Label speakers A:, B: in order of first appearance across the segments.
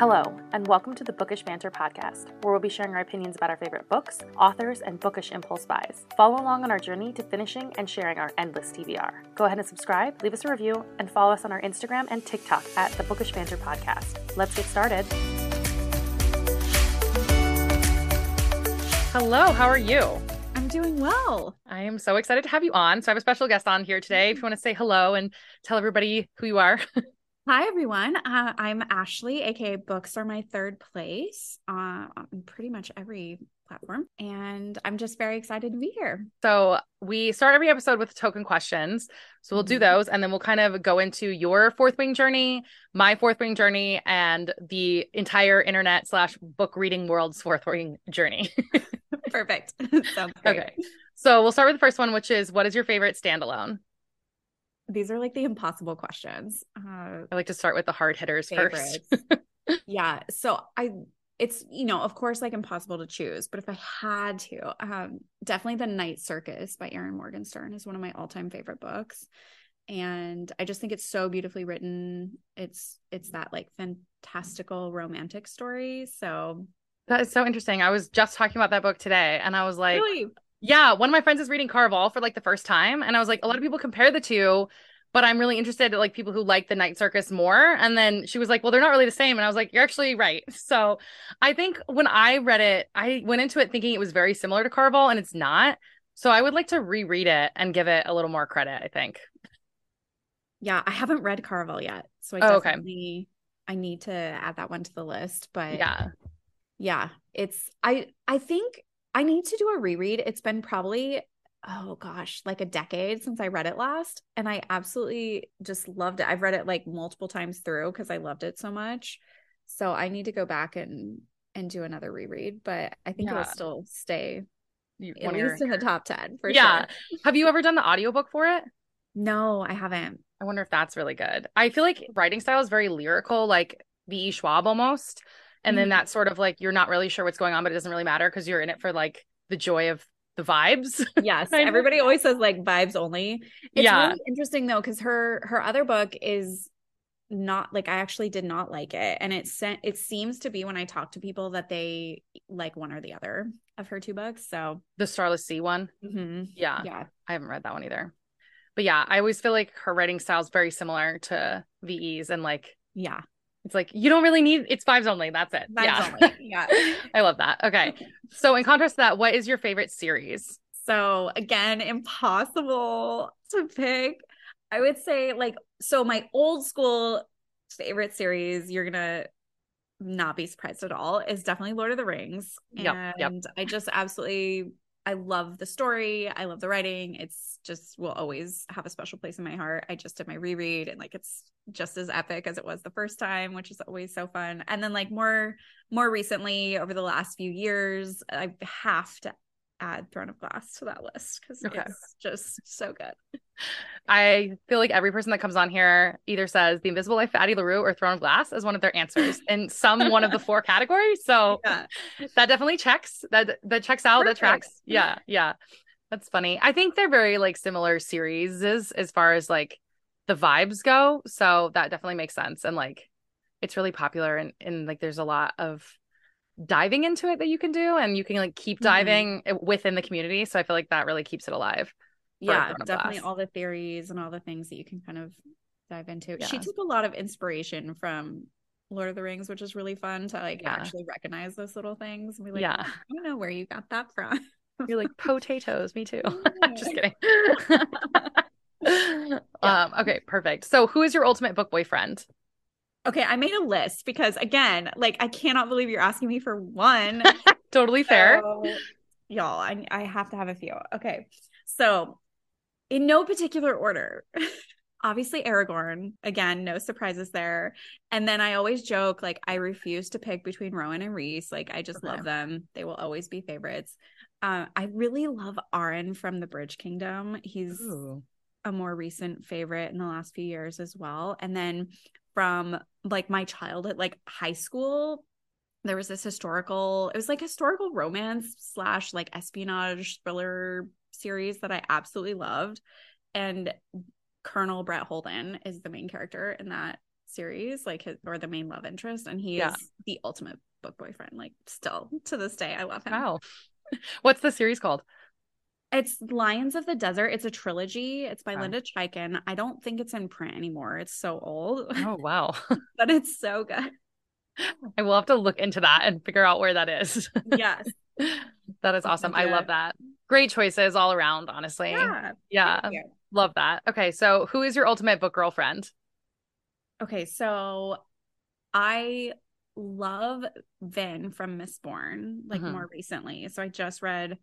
A: Hello, and welcome to the Bookish Banter podcast, where we'll be sharing our opinions about our favorite books, authors, and bookish impulse buys. Follow along on our journey to finishing and sharing our endless TBR. Go ahead and subscribe, leave us a review, and follow us on our Instagram and TikTok at the Bookish Banter podcast. Let's get started. Hello, how are you?
B: I'm doing well.
A: I am so excited to have you on. So I have a special guest on here today. If you want to say hello and tell everybody who you are.
B: Hi, everyone. Uh, I'm Ashley, aka Books Are My Third Place uh, on pretty much every platform. And I'm just very excited to be here.
A: So, we start every episode with token questions. So, we'll do mm-hmm. those and then we'll kind of go into your fourth wing journey, my fourth wing journey, and the entire internet slash book reading world's fourth wing journey.
B: Perfect. Sounds great. Okay.
A: So, we'll start with the first one, which is what is your favorite standalone?
B: These are like the impossible questions.
A: Uh, I like to start with the hard hitters favorites.
B: first. yeah. So I, it's, you know, of course, like impossible to choose, but if I had to, um, definitely The Night Circus by Erin Morgenstern is one of my all time favorite books. And I just think it's so beautifully written. It's, it's that like fantastical romantic story. So
A: that is so interesting. I was just talking about that book today and I was like, really? Yeah, one of my friends is reading Caraval for like the first time, and I was like, a lot of people compare the two, but I'm really interested in like people who like the Night Circus more. And then she was like, well, they're not really the same, and I was like, you're actually right. So I think when I read it, I went into it thinking it was very similar to Caraval, and it's not. So I would like to reread it and give it a little more credit. I think.
B: Yeah, I haven't read Caraval yet, so I oh, definitely okay. I need to add that one to the list. But
A: yeah,
B: yeah, it's I I think I need to do a reread. It's been probably, oh gosh, like a decade since I read it last. And I absolutely just loved it. I've read it like multiple times through because I loved it so much. So I need to go back and and do another reread, but I think yeah. it'll still stay you, at least in the top 10 for yeah.
A: sure. Have you ever done the audiobook for it?
B: No, I haven't.
A: I wonder if that's really good. I feel like writing style is very lyrical, like V.E. Schwab almost and then mm-hmm. that's sort of like you're not really sure what's going on but it doesn't really matter because you're in it for like the joy of the vibes
B: yes everybody always says like vibes only it's yeah. really interesting though because her her other book is not like I actually did not like it. And it sent it seems to be when I talk to people that they like one or the other of her two books. So
A: the Starless Sea one.
B: Mm-hmm.
A: Yeah. Yeah. I haven't read that one either. But yeah, I always feel like her writing style is very similar to VE's and like
B: yeah.
A: It's like you don't really need it's fives only. That's it.
B: Vibes yeah. Only. Yeah.
A: I love that. Okay. So in contrast to that, what is your favorite series?
B: So again, impossible to pick. I would say like so my old school favorite series, you're gonna not be surprised at all, is definitely Lord of the Rings.
A: Yep,
B: and yep. I just absolutely I love the story. I love the writing. It's just will always have a special place in my heart. I just did my reread and like it's just as epic as it was the first time, which is always so fun. And then like more more recently over the last few years, I have to add Throne of Glass to that list because okay. it's just so good.
A: I feel like every person that comes on here either says The Invisible Life of Addie LaRue or Throne of Glass as one of their answers in some one of the four categories. So yeah. that definitely checks. That that checks out. Perfect. That tracks. Yeah, yeah. That's funny. I think they're very like similar series as far as like the vibes go. So that definitely makes sense. And like it's really popular and, and like there's a lot of diving into it that you can do and you can like keep mm-hmm. diving mm-hmm. within the community so i feel like that really keeps it alive
B: yeah definitely all the theories and all the things that you can kind of dive into yeah. she took a lot of inspiration from lord of the rings which is really fun to like yeah. actually recognize those little things and be like yeah i don't know where you got that from
A: you're like potatoes me too just kidding yeah. um okay perfect so who is your ultimate book boyfriend
B: Okay, I made a list because again, like I cannot believe you're asking me for one.
A: totally fair.
B: So, y'all, I I have to have a few. Okay. So, in no particular order. Obviously Aragorn. Again, no surprises there. And then I always joke like I refuse to pick between Rowan and Rhys. Like I just okay. love them. They will always be favorites. Uh, I really love Aren from the Bridge Kingdom. He's Ooh. a more recent favorite in the last few years as well. And then from like my childhood, like high school, there was this historical, it was like historical romance slash like espionage thriller series that I absolutely loved. And Colonel Brett Holden is the main character in that series, like his, or the main love interest, and he
A: Yeah.
B: is the ultimate book boyfriend. Like still to this day, I love him.
A: Wow. What's the series called?
B: It's Lions of the Desert. It's a trilogy. It's by
A: Wow.
B: Linda Chaikin. I don't think it's in print anymore. It's so old,
A: Oh wow.
B: but it's so good.
A: I will have to look into that and figure out where that is.
B: Yes.
A: that is awesome. I love that. Great choices all around, honestly.
B: Yeah.
A: Yeah. Love that. Okay, so who is your ultimate book girlfriend?
B: Okay, so I love Vin from Mistborn, like
A: Mhm.
B: more recently. So I just read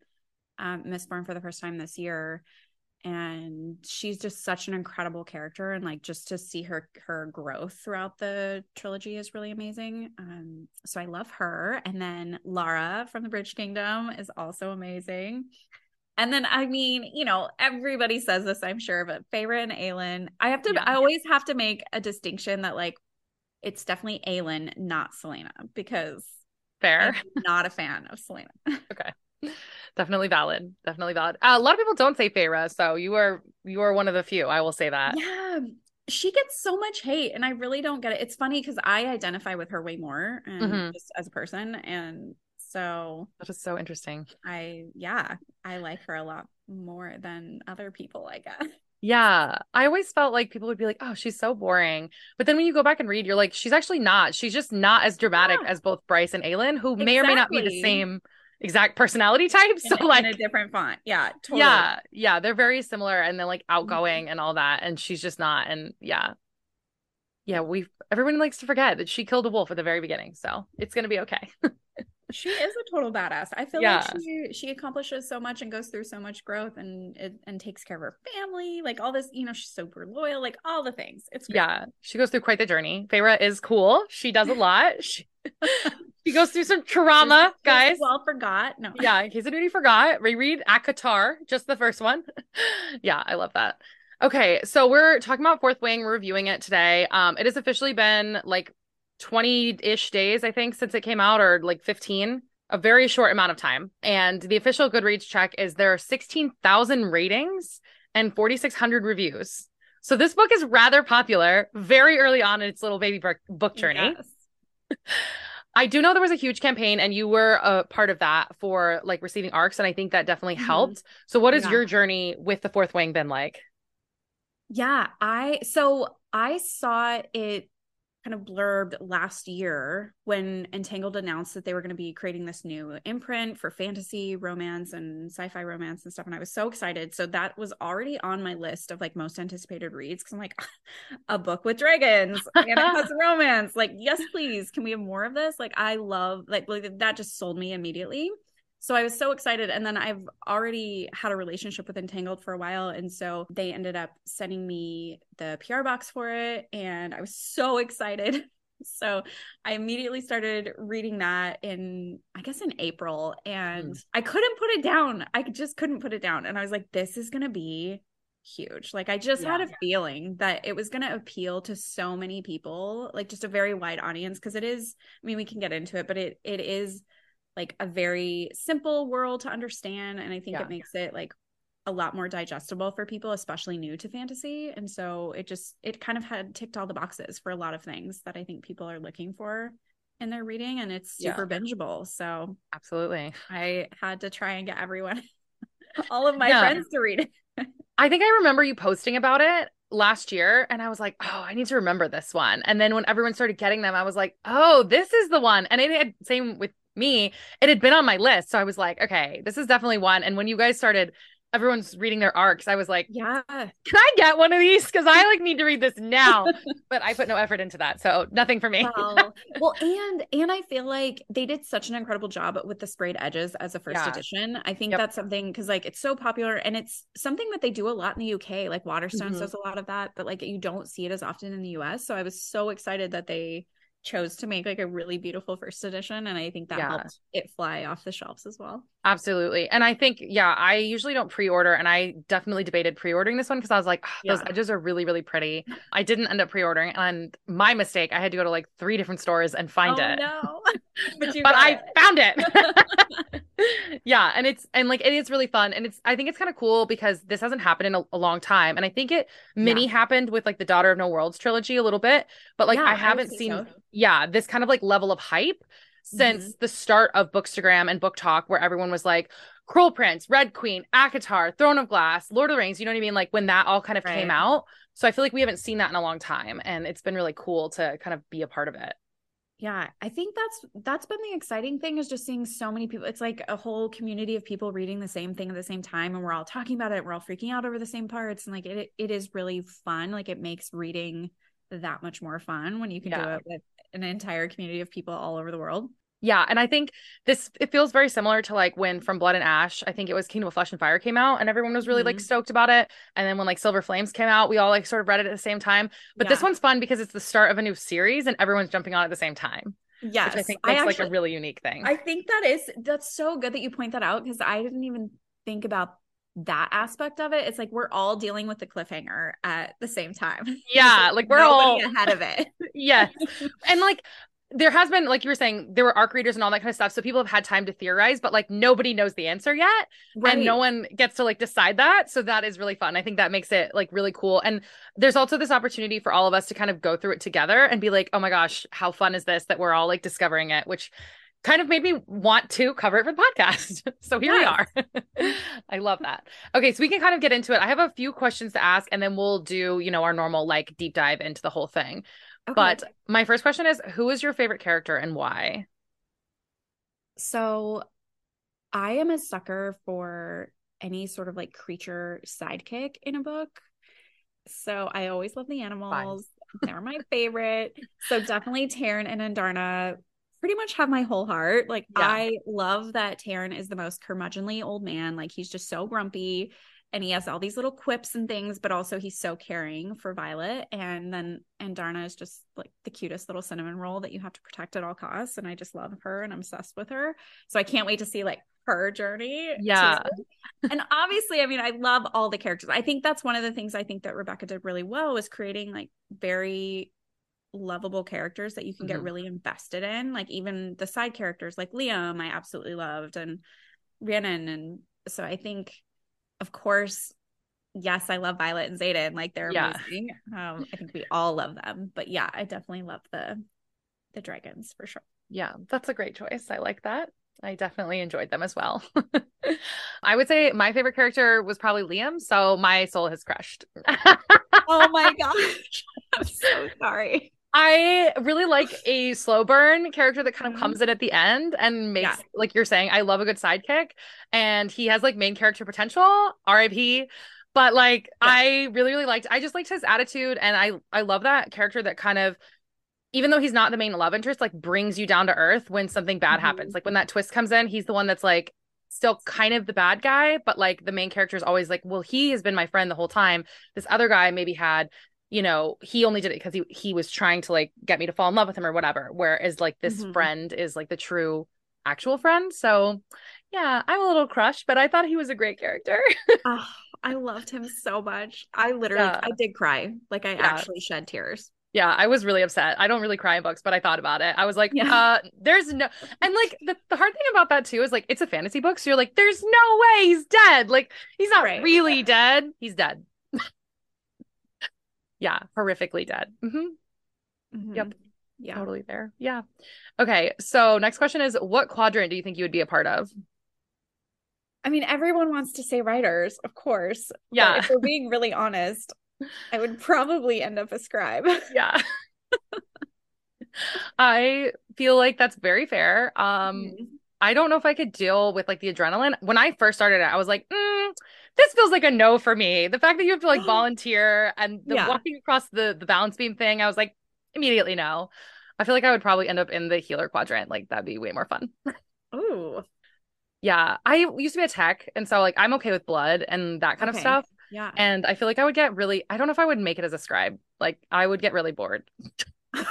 B: um, Mistborn for the first time this year, and she's just such an incredible character, and like just to see her her growth throughout the trilogy is really amazing. Um, so I love her, and then Lara from the Bridge Kingdom is also amazing. And then, I mean, you know, everybody says this, I'm sure, but Feyre and Aelin, I have to,
A: Yeah.
B: I always have to make a distinction that, like, it's definitely Aelin, not Celaena, because
A: Fair.
B: I'm not a fan of Celaena.
A: Definitely valid. Definitely valid. Uh, a lot of people don't say Feyre, so you are you are one of the few. I will say that.
B: yeah, she gets so much hate, and I really don't get it. It's funny because I identify with her way more, and
A: Mhm.
B: just as a person, and so
A: That is so interesting.
B: I, yeah, I like her a lot more than other people, I guess.
A: Yeah, I always felt like people would be like, "Oh, she's so boring," but then when you go back and read, you're like, "She's actually not. She's just not as dramatic
B: Yeah.
A: as both Bryce and Aelin, who may or may not be the same exact personality types.
B: In,
A: So like,
B: in a different font, yeah, totally.
A: yeah, yeah, they're very similar and they're like
B: Mm-hmm.
A: outgoing and all that, and she's just not. And yeah, yeah, we everyone likes to forget that she killed a wolf at the very beginning, so it's gonna be okay.
B: she is a total badass. I feel
A: Yeah.
B: like she she accomplishes so much and goes through so much growth and it, and takes care of her family, like all this. You know, she's super loyal, like all the things. It's great.
A: Yeah, she goes through quite the journey. Feyre is cool. She does a lot. She, she goes through some trauma, guys.
B: Well, forgot. No.
A: Yeah, in case anybody forgot, reread ACOTAR, just the first one. yeah, I love that. Okay, so we're talking about Fourth Wing. We're reviewing it today. Um, it has officially been like 20-ish days, I think, since it came out, or like 15, a very short amount of time. And the official Goodreads check is there are 16,000 ratings and 4,600 reviews. So this book is rather popular very early on in its little baby book book journey.
B: Yes.
A: I do know there was a huge campaign and you were a part of that for like receiving arcs. And I think that definitely
B: Mhm.
A: helped. So what has
B: Yeah.
A: your journey with the fourth wing been like?
B: Yeah, I so I saw it kind of blurbed last year when Entangled announced that they were going to be creating this new imprint for fantasy, romance, and sci-fi romance and stuff. And I was so excited. So that was already on my list of like most anticipated reads because I'm like, a book with dragons and it has romance. Like, yes, please. Can we have more of this? Like, I love like, like that just sold me immediately. So I was so excited. And then I've already had a relationship with Entangled for a while. And so they ended up sending me the PR box for it. And I was so excited. So I immediately started reading that in, I guess, in April. And hmm. I couldn't put it down. I just couldn't put it down. And I was like, this is going to be huge. Like, I just had
A: Yeah.
B: a feeling that it was going to appeal to so many people, like just a very wide audience. Cause it is, I mean, we can get into it, but it it is like a very simple world to understand and i think
A: Yeah.
B: it makes it like a lot more digestible for people especially new to fantasy and so it just it kind of had ticked all the boxes for a lot of things that i think people are looking for in their reading and it's
A: Yeah.
B: super bingeable so
A: Absolutely.
B: i had to try and get everyone all of my
A: Yeah.
B: friends to read it
A: I think I remember you posting about it last year and I was like, oh, I need to remember this one. And then when everyone started getting them, I was like, oh, this is the one. And it had same with me. It had been on my list. So I was like, okay, this is definitely one. And when you guys started, everyone's reading their arcs, I was like,
B: yeah
A: can I get one of these? Because I like need to read this now. but I put no effort into that. So nothing for me.
B: well, well, and and I feel like they did such an incredible job with the sprayed edges as a first
A: Yeah.
B: edition. I think
A: Yep.
B: that's something because like it's so popular and it's something that they do a lot in the UK. Like Waterstones
A: Mhm.
B: does a lot of that, but like you don't see it as often in the US. So I was so excited that they chose to make like a really beautiful first edition, and I think that
A: Yeah.
B: helped it fly off the shelves as well.
A: Absolutely. And I think, yeah, I usually don't pre order. And I definitely debated pre ordering this one because I was like, "Ah, those
B: Yeah.
A: edges are really, really pretty. I didn't end up pre ordering. And my mistake, I had to go to like three different stores and find
B: oh
A: it.
B: no, but
A: But I
B: it.
A: found it. yeah, and it's and like it is really fun, and it's I think it's kind of cool because this hasn't happened in a, a, long time, and I think it mini yeah. happened with like the Daughter of No Worlds trilogy a little bit, but like yeah, I haven't I seen so. yeah this kind of like level of hype since mm-hmm. the start of Bookstagram and BookTok, where everyone was like, Cruel Prince, Red Queen, ACOTAR, Throne of Glass, Lord of the Rings. You know what I mean? Like when that all kind of right. came out. So I feel like we haven't seen that in a long time, and it's been really cool to kind of be a part of it.
B: Yeah, I think that's that's been the exciting thing is just seeing so many people. It's like a whole community of people reading the same thing at the same time, and we're all talking about it. We're all freaking out over the same parts, and like it it is really fun. Like it makes reading that much more fun when you can yeah. do it with an entire community of people all over the world.
A: Yeah, and I think this it feels very similar to like when From Blood and Ash, I think it was Kingdom of Flesh and Fire came out and everyone was really mm-hmm. like stoked about it. And then when like Silver Flames came out, we all like sort of read it at the same time. But yeah. this one's fun because it's the start of a new series and everyone's jumping on at the same time.
B: Yes.
A: Which I think makes I actually, like a really unique thing.
B: I think that is that's so good that you point that out because I didn't even think about that aspect of it. It's like we're all dealing with the cliffhanger at the same time.
A: Yeah, like, like we're all
B: ahead of it.
A: yes. And like there has been like you were saying there were arc readers and all that kind of stuff so people have had time to theorize but like nobody knows the answer yet right. and no one gets to like decide that so that is really fun i think that makes it like really cool and there's also this opportunity for all of us to kind of go through it together and be like oh my gosh how fun is this that we're all like discovering it which kind of made me want to cover it for the podcast so here we are. I love that. Okay so we can kind of get into it. I have a few questions to ask and then we'll do you know our normal like deep dive into the whole thing Okay. But my first question is who is your favorite character and why?
B: So I am a sucker for any sort of like creature sidekick in a book. So I always love the animals. They're my favorite. So definitely Tairn and Andarna pretty much have my whole heart. Like yeah. I love that Tairn is the most curmudgeonly old man. Like he's just so grumpy and he has all these little quips and things, but also he's so caring for Violet. And then Andarna is just like the cutest little cinnamon roll that you have to protect at all costs. And I just love her and I'm obsessed with her. So I can't wait to see like her journey.
A: Yeah.
B: and obviously, I mean, I love all the characters. I think that's one of the things I think that Rebecca did really well was creating like very lovable characters that you can mm-hmm. get really invested in. Like even the side characters like Liam, I absolutely loved and Rhiannon. And so I think of course, yes, I love Violet and Xaden. Like they're yeah. amazing. Um, I think we all love them. But yeah, I definitely love the the dragons for sure.
A: Yeah, that's a great choice. I like that. I definitely enjoyed them as well. I would say my favorite character was probably Liam, so my soul has crushed.
B: oh my gosh. I'm so sorry.
A: I really like a slow burn character that kind of mm-hmm. comes in at the end and makes, yeah. like you're saying, I love a good sidekick. And he has like main character potential, RIP. But like, yeah. I really, really liked, I just liked his attitude. And I, I love that character that kind of, even though he's not the main love interest, like brings you down to earth when something bad mm-hmm. happens. Like when that twist comes in, he's the one that's like, still kind of the bad guy, but like the main character is always like, well, he has been my friend the whole time. This other guy maybe had you know he only did it because he he was trying to like get me to fall in love with him or whatever whereas like this mm-hmm. friend is like the true actual friend so yeah i'm a little crushed but i thought he was a great character
B: oh, i loved him so much i literally yeah. i did cry like i yeah. actually shed tears
A: yeah i was really upset i don't really cry in books but i thought about it i was like yeah. uh there's no and like the, the hard thing about that too is like it's a fantasy book so you're like there's no way he's dead like he's not right. really dead he's dead yeah, horrifically dead. Mm-hmm. Mm-hmm. Yep. Yeah. Totally there. Yeah. Okay. So next question is what quadrant do you think you would be a part of?
B: I mean, everyone wants to say writers, of course.
A: Yeah.
B: if we're being really honest, I would probably end up a scribe.
A: Yeah. I feel like that's very fair. Um, mm-hmm. I don't know if I could deal with like the adrenaline. When I first started it, I was like, mm, this feels like a no for me. The fact that you have to like volunteer and the yeah. walking across the the balance beam thing, I was like, immediately no. I feel like I would probably end up in the healer quadrant. Like that'd be way more fun.
B: Ooh.
A: Yeah. I used to be a tech, and so like I'm okay with blood and that kind okay. of stuff.
B: Yeah.
A: And I feel like I would get really I don't know if I would make it as a scribe. Like I would get really bored. and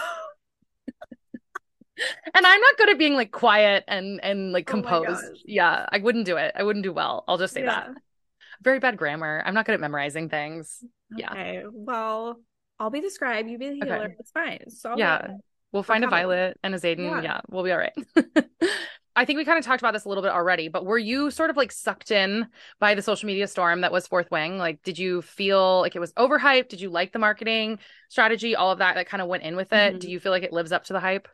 A: I'm not good at being like quiet and and like oh composed. Oh yeah, I wouldn't do it. I wouldn't do well. I'll just say yeah. that very bad grammar. I'm not good at memorizing things.
B: Okay. Yeah. Well, I'll be the scribe. You be the healer. Okay. It's fine. So
A: yeah, we'll find a Violet and a Xaden. Yeah. yeah, we'll be all right. I think we kind of talked about this a little bit already, but were you sort of like sucked in by the social media storm that was Fourth Wing? Like, did you feel like it was overhyped? Did you like the marketing strategy, all of that that kind of went in with it? Mm-hmm. Do you feel like it lives up to the hype?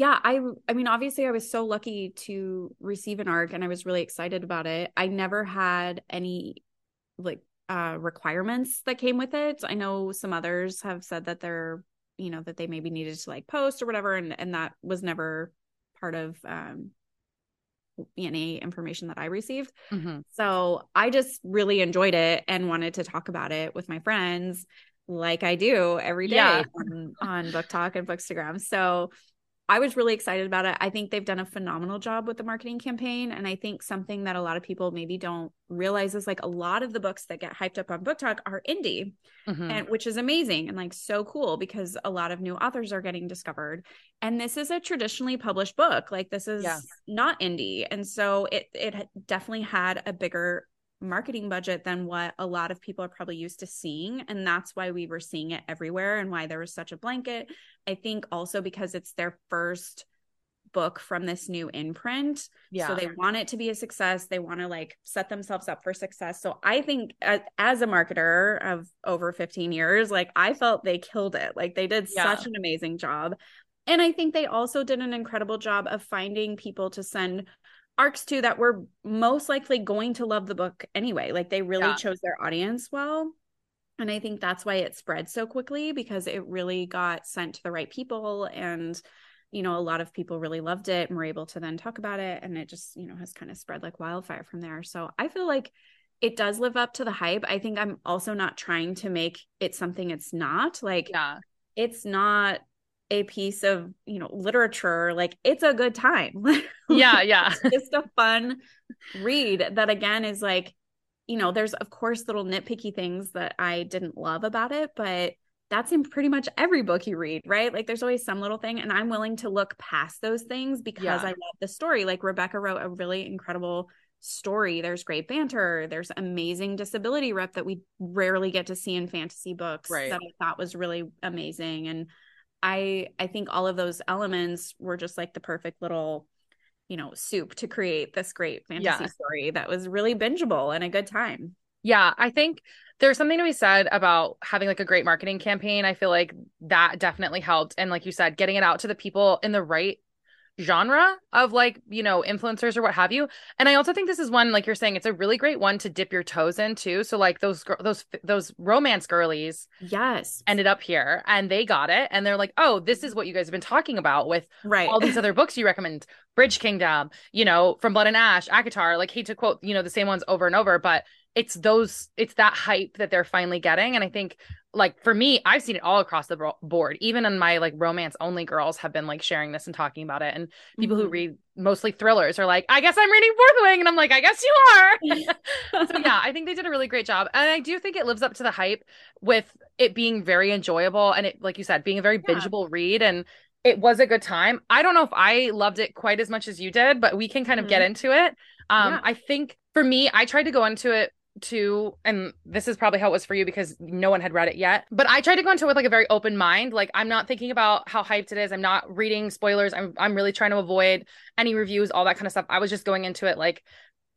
B: Yeah, I I mean obviously I was so lucky to receive an arc and I was really excited about it. I never had any like uh requirements that came with it. I know some others have said that they're, you know, that they maybe needed to like post or whatever and and that was never part of um any information that I received. Mm-hmm. So I just really enjoyed it and wanted to talk about it with my friends like I do every day yeah. on, on Talk and Bookstagram. So I was really excited about it. I think they've done a phenomenal job with the marketing campaign. And I think something that a lot of people maybe don't realize is like a lot of the books that get hyped up on BookTok are indie, mm-hmm. and which is amazing and like so cool because a lot of new authors are getting discovered. And this is a traditionally published book. Like this is yeah. not indie. And so it it definitely had a bigger marketing budget than what a lot of people are probably used to seeing. And that's why we were seeing it everywhere and why there was such a blanket. I think also because it's their first book from this new imprint. Yeah. So they want it to be a success. They want to like set themselves up for success. So I think as, as, a marketer of over 15 years, like I felt they killed it. Like they did yeah. such an amazing job. And I think they also did an incredible job of finding people to send arcs too that were most likely going to love the book anyway. Like they really yeah. chose their audience well. And I think that's why it spread so quickly because it really got sent to the right people. And, you know, a lot of people really loved it and were able to then talk about it. And it just, you know, has kind of spread like wildfire from there. So I feel like it does live up to the hype. I think I'm also not trying to make it something it's not. Like, yeah. it's not a piece of you know literature like it's a good time.
A: Yeah yeah.
B: just a fun read that again is like you know there's of course little nitpicky things that i didn't love about it but that's in pretty much every book you read right? Like there's always some little thing and i'm willing to look past those things because yeah. i love the story. Like rebecca wrote a really incredible story. There's great banter. There's amazing disability rep that we rarely get to see in fantasy books right. that i thought was really amazing and I I think all of those elements were just like the perfect little you know soup to create this great fantasy yeah. story that was really bingeable and a good time.
A: Yeah, I think there's something to be said about having like a great marketing campaign. I feel like that definitely helped and like you said getting it out to the people in the right genre of like you know influencers or what have you. And i also think this is one like you're saying it's a really great one to dip your toes in too. So like those those those romance girlies
B: yes.
A: ended up here and they got it. And they're like oh this is what you guys have been talking about with
B: right.
A: all these other books you recommend. Bridge kingdom you know from blood and ash ACOTAR like hate to quote you know the same ones over and over but it's those it's that hype that they're finally getting. And i think like for me i've seen it all across the board even in my like romance only girls have been like sharing this and talking about it and people mm-hmm. who read mostly thrillers are like i guess i'm reading fourth wing and i'm like i guess you are so yeah i think they did a really great job and i do think it lives up to the hype with it being very enjoyable and it like you said being a very yeah. bingeable read and it was a good time i don't know if i loved it quite as much as you did but we can kind of mm-hmm. get into it um yeah. i think for me i tried to go into it to and this is probably how it was for you because no one had read it yet but i tried to go into it with like a very open mind. Like i'm not thinking about how hyped it is. I'm not reading spoilers. I'm i'm really trying to avoid any reviews all that kind of stuff. I was just going into it like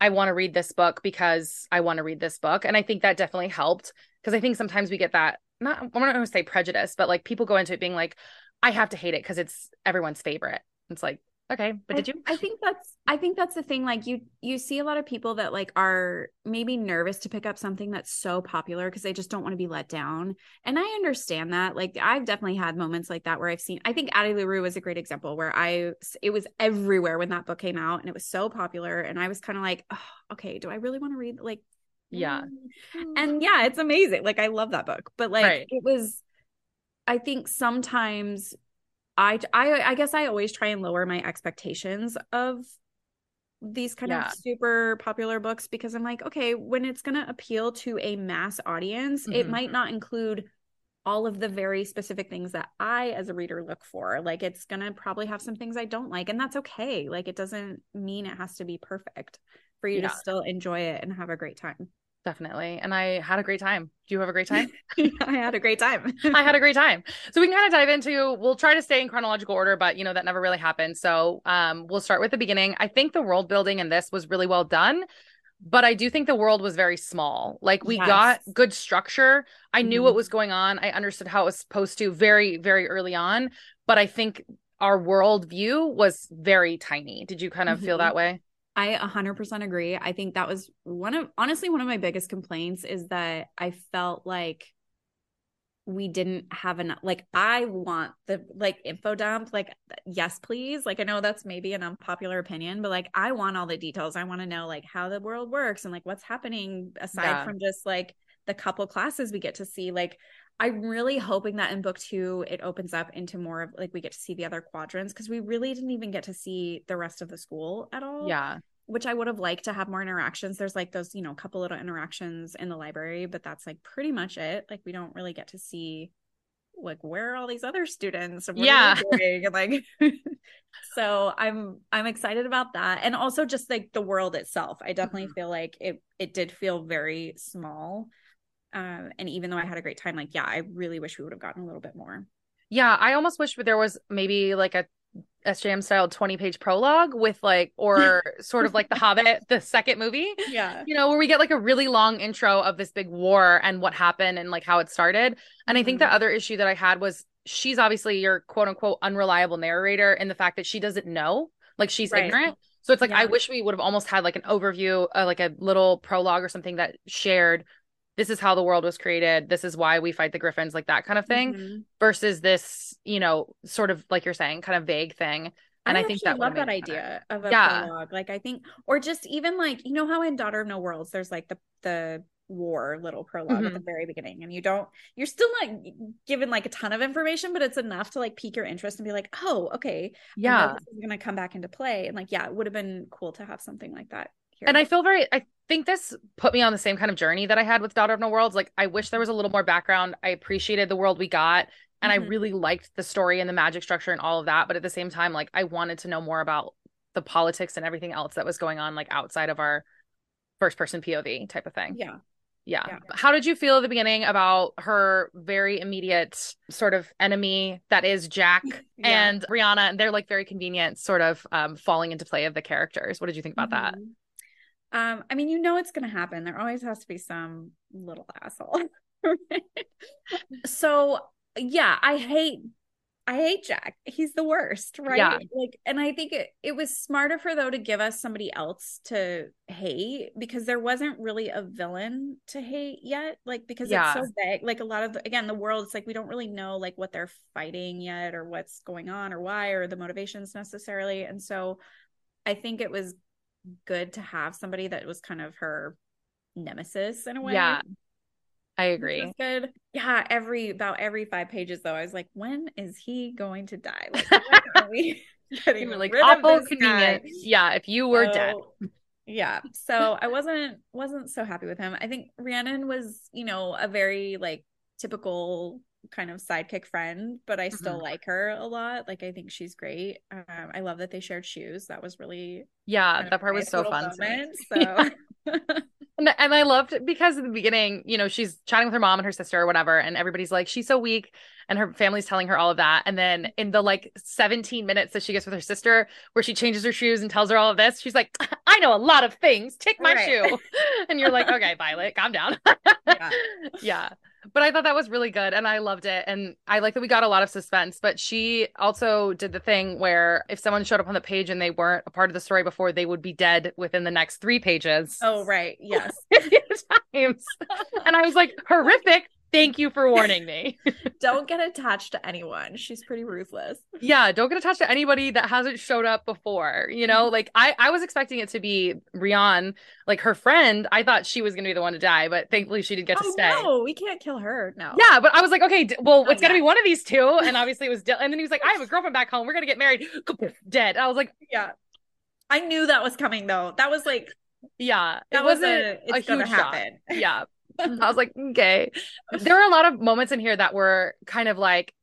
A: i want to read this book because i want to read this book. And i think that definitely helped because i think sometimes we get that not i'm not going to say prejudice but like people go into it being like i have to hate it because it's everyone's favorite. It's like Okay, but did
B: I,
A: you?
B: I think that's I think that's the thing. Like you you see a lot of people that like are maybe nervous to pick up something that's so popular because they just don't want to be let down. And I understand that. Like I've definitely had moments like that where I've seen I think Addie LaRue was a great example where I it was everywhere when that book came out and it was so popular. And I was kind of like, oh, okay, do I really want to read like
A: yeah.
B: Mm, and yeah, it's amazing. Like I love that book. But like right. it was I think sometimes I, I I guess I always try and lower my expectations of these kind yeah. of super popular books because I'm like, okay, when it's going to appeal to a mass audience, mm-hmm. it might not include all of the very specific things that I as a reader look for. Like it's going to probably have some things I don't like and that's okay. Like it doesn't mean it has to be perfect for you yeah. to still enjoy it and have a great time.
A: Definitely. And I had a great time. Do you have a great time?
B: I had a great time.
A: I had a great time. So we can kind of dive into we'll try to stay in chronological order, but you know, that never really happened. So um we'll start with the beginning. I think the world building in this was really well done, but I do think the world was very small. Like we yes. got good structure. I mm-hmm. knew what was going on. I understood how it was supposed to very, very early on. But I think our world view was very tiny. Did you kind of mm-hmm. feel that way?
B: I 100% agree. I think that was one of honestly one of my biggest complaints is that I felt like we didn't have enough like I want the like info dump like yes please like I know that's maybe an unpopular opinion but like I want all the details I want to know like how the world works and like what's happening aside yeah. from just like the couple classes we get to see like I'm really hoping that in book two, it opens up into more of like we get to see the other quadrants because we really didn't even get to see the rest of the school at all.
A: Yeah.
B: Which I would have liked to have more interactions. There's like those, you know, couple little interactions in the library, but that's like pretty much it. Like we don't really get to see like where are all these other students and
A: yeah
B: and like so i'm i'm excited about that and also just like the world itself i definitely mm-hmm. feel like it it did feel very small um, and even though I had a great time, like, yeah, I really wish we would have gotten a little bit more.
A: Yeah, I almost wish there was maybe like a SJM style 20 page prologue with like, or sort of like The Hobbit, the second movie.
B: Yeah.
A: You know, where we get like a really long intro of this big war and what happened and like how it started. And. I think the mm-hmm. other issue that I had was she's obviously your quote unquote unreliable narrator in the fact that she doesn't know, like she's right. ignorant. So it's like, yeah. I wish we would have almost had like an overview, uh, like a little prologue or something that shared this is how the world was created this is why we fight the griffins like that kind of thing mm-hmm. versus this you know sort of like you're saying kind of vague thing and I, I think that
B: love that idea of a yeah. prologue. Like I think, or just even like you know how in Daughter of No Worlds, there's like the the war little prolog mm-hmm. at the mm-hmm. very beginning, and you don't, you're still not given like a ton of information, but it's enough to like pique your interest and be like, oh, okay,
A: yeah,
B: this is gonna come back into play, and like yeah, it would have been cool to have something like that
A: here. And I feel very, I think this put me on the same kind of journey that I had with Daughter of No Worlds. Like, I wish there was a little more background. I appreciated the world we got, and mm-hmm. I really liked the story and the magic structure and all of that. But at the same time, like, I wanted to know more about the politics and everything else that was going on, like outside of our first person POV type of thing.
B: Yeah.
A: Yeah. yeah. How did you feel at the beginning about her very immediate sort of enemy that is Jack yeah. and Brianna? And they're like very convenient, sort of um, falling into play of the characters. What did you think about mm-hmm. that?
B: Um, I mean, you know it's gonna happen. There always has to be some little asshole. so yeah, I hate I hate Jack. He's the worst, right? Yeah. Like, and I think it, it was smarter for though to give us somebody else to hate because there wasn't really a villain to hate yet. Like, because yeah. it's so big. Like a lot of again, the world, it's like we don't really know like what they're fighting yet or what's going on or why or the motivations necessarily. And so I think it was good to have somebody that was kind of her nemesis in a way.
A: Yeah. I agree.
B: Good. Yeah, every about every five pages though, I was like, when is he going to die? Like,
A: are we getting like rid awful convenient? Yeah, if you were so, dead.
B: Yeah. So I wasn't wasn't so happy with him. I think Rhiannon was, you know, a very like typical kind of sidekick friend, but I still mm-hmm. like her a lot. Like I think she's great. Um, I love that they shared shoes. That was really
A: yeah, that part was so fun. Moment, so and, and I loved because in the beginning, you know, she's chatting with her mom and her sister or whatever, and everybody's like, she's so weak, and her family's telling her all of that. And then in the like 17 minutes that she gets with her sister, where she changes her shoes and tells her all of this, she's like, I know a lot of things. Take my right. shoe. and you're like, okay, Violet, calm down. yeah. yeah but I thought that was really good and I loved it. And I like that we got a lot of suspense. But she also did the thing where if someone showed up on the page and they weren't a part of the story before, they would be dead within the next three pages.
B: Oh, right. Yes.
A: times. and I was like, horrific. Thank you for warning me.
B: don't get attached to anyone. She's pretty ruthless.
A: Yeah, don't get attached to anybody that hasn't showed up before. You know, mm-hmm. like I I was expecting it to be Rian, like her friend. I thought she was going to be the one to die, but thankfully she did get oh, to stay.
B: No, we can't kill her. No.
A: Yeah, but I was like, okay, d- well, oh, it's got to be one of these two, and obviously it was. Dil- and then he was like, I have a girlfriend back home. We're gonna get married. Dead. I was like,
B: yeah. I knew that was coming though. That was like
A: yeah, that it wasn't a, a huge happen. Yeah, I was like, okay. There were a lot of moments in here that were kind of like,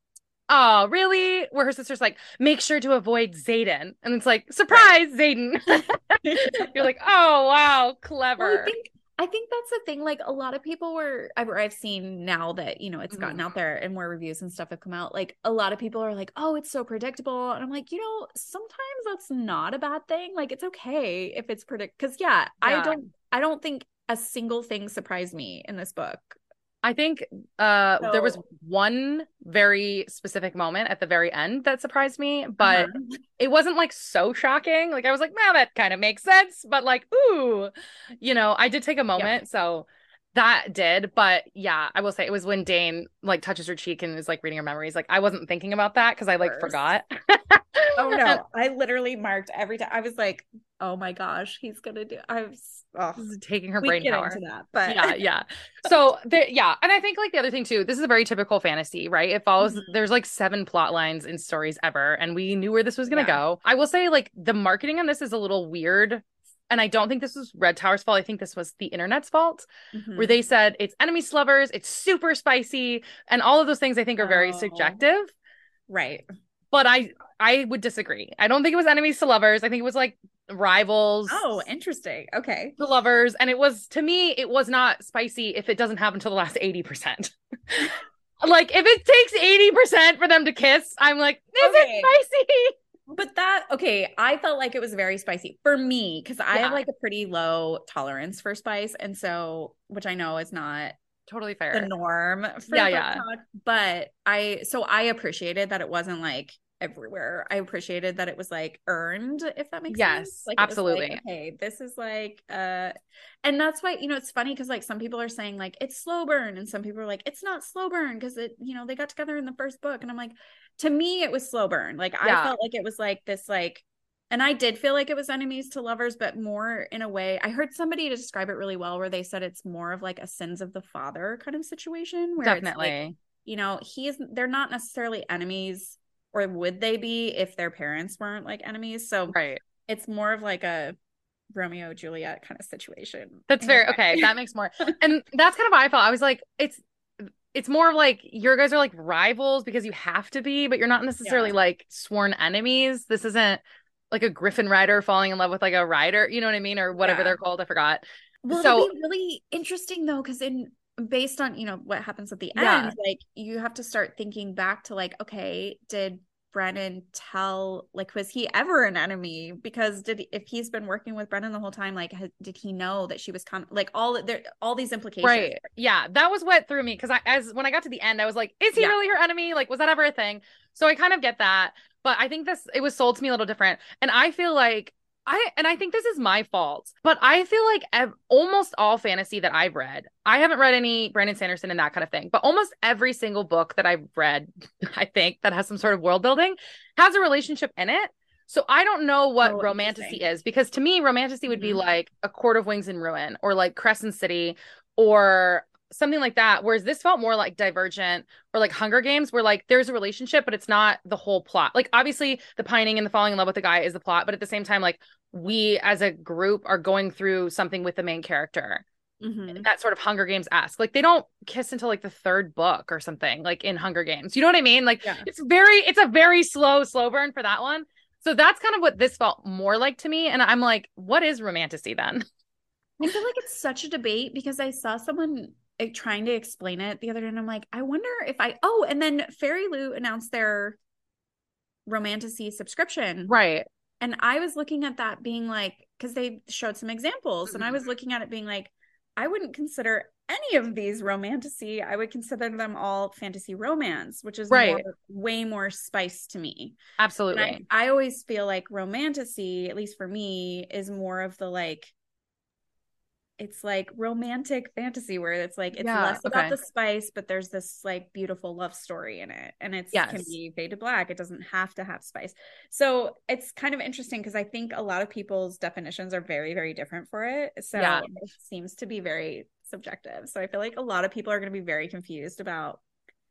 A: oh, really? Where her sister's like, make sure to avoid Xaden. And it's like, surprise. Xaden. You're like, oh, wow, clever.
B: Well, I think I think that's the thing. Like a lot of people were, I've, I've seen now that, you know, it's gotten
A: Mhm.
B: out there and more reviews and stuff have come out. Like a lot of people are like, oh, it's so predictable. And I'm like, you know, sometimes that's not a bad thing. Like it's okay if it's predict. Cause yeah, I don't, I don't think a single thing surprised me in this book.
A: I think uh there was one very specific moment at the very end that surprised me, but
B: Uh-huh.
A: it wasn't like so shocking. Like I was like, "Man, that kind of makes sense." But like, ooh, you know, I did take a moment, so that did. But yeah, I will say it was when Dain like touches her cheek and is like reading her memories. Like I wasn't thinking about that because I like forgot.
B: Oh no, I literally marked every time. I was like, oh my gosh, he's going to do, I was, oh,
A: taking her
B: we
A: brain
B: get
A: power.
B: into that. But
A: yeah yeah so there yeah and i think like the other thing too this is a very typical fantasy right it follows
B: Mhm.
A: there's like seven plot lines in stories ever and we knew where this was going to
B: Yeah.
A: go i will say like the marketing on this is a little weird and i don't think this was red tower's fault i think this was the internet's fault
B: Mhm.
A: where they said it's enemy lovers it's super spicy and all of those things i think are very
B: Oh.
A: subjective
B: right.
A: but i i would disagree i don't think it was enemies to lovers i think it was like rivals
B: Oh, interesting. Okay.
A: The lovers and it was to me it was not spicy if it doesn't happen until the last 80% like if it takes 80% for them to kiss i'm like is
B: Okay.
A: it spicy
B: But that okay, I felt like it was very spicy for me because I have like a pretty low tolerance for spice, and so which I know is not
A: totally fair the
B: norm for
A: Yeah, yeah.
B: talk, but I so I appreciated that it wasn't like everywhere. I appreciated that it was like earned, if that makes
A: Yes,
B: sense. Like
A: absolutely.
B: like, okay, this is like uh and that's why you know it's funny because like some people are saying like it's slow burn and some people are like it's not slow burn because it you know they got together in the first book and I'm like to me it was slow burn. Like I felt like it was like this like and I did feel like it was enemies to lovers, but more in a way. I heard somebody describe it really well where they said it's more of like a sins of the father kind of situation where
A: definitely
B: you know, he's they're not necessarily enemies, or would they be if their parents weren't like enemies? So
A: right
B: it's more of like a Romeo Juliet kind of situation.
A: that's
B: in a
A: very okay that makes more and that's kind of how i felt i was like it's it's more of like your guys are like rivals because you have to be but you're not necessarily
B: Yeah.
A: like sworn enemies this isn't like a griffin rider falling in love with like a rider you know what i mean or whatever
B: Yeah.
A: they're called i forgot
B: Well,
A: So-
B: it'll be really interesting though, because in based on you know what happens at the
A: Yeah.
B: end, like you have to start thinking back to like, okay, did Brennan tell like was he ever an enemy? Because did if he's been working with Brennan the whole time, like has, did he know that she was coming? Like all there, all these implications.
A: Right. Yeah. That was what threw me because I, as when I got to the end, I was like, is he
B: Yeah.
A: really her enemy? Like, was that ever a thing? So I kind of get that. But I think this, it was sold to me a little different. And I feel like, I, and I think this is my fault, but I feel like ev- almost all fantasy that I've read, I haven't read any Brandon Sanderson and that kind of thing, but almost every single book that I've read, I think that has some sort of world building has a relationship in it. So I don't know what
B: Oh, interesting.
A: is because to me, romantasy would be
B: Mhm.
A: like a Court of Wings and Ruin or like Crescent City or something like that. Whereas this felt more like Divergent or like Hunger Games, where like there's a relationship, but it's not the whole plot. Like obviously the pining and the falling in love with the guy is the plot, but at the same time, like we as a group are going through something with the main character.
B: Mhm.
A: That sort of Hunger Games ask. Like they don't kiss until like the third book or something, like in Hunger Games. You know what I mean? Like
B: Yeah.
A: it's very, it's a very slow, slow burn for that one. So that's kind of what this felt more like to me. And I'm like, what is romantasy then?
B: I feel like it's such a debate because I saw someone trying to explain it the other day, and I'm like, I wonder if I. Oh, and then FairyLoot announced their romantasy subscription,
A: Right.
B: and I was looking at that being like, because they showed some examples, and I was looking at it being like, I wouldn't consider any of these romantasy. I would consider them all fantasy romance, which is
A: Right.
B: more, way more spice to me.
A: Absolutely.
B: I, I always feel like romantasy, at least for me, is more of the like it's like romantic fantasy where it's like it's
A: Yeah,
B: less about the spice, but there's this like beautiful love story in it. And it's can be fade to black. It doesn't have to have spice. So it's kind of interesting because I think a lot of people's definitions are very, very different for it. So
A: Yeah.
B: it seems to be very subjective. So I feel like a lot of people are going to be very confused about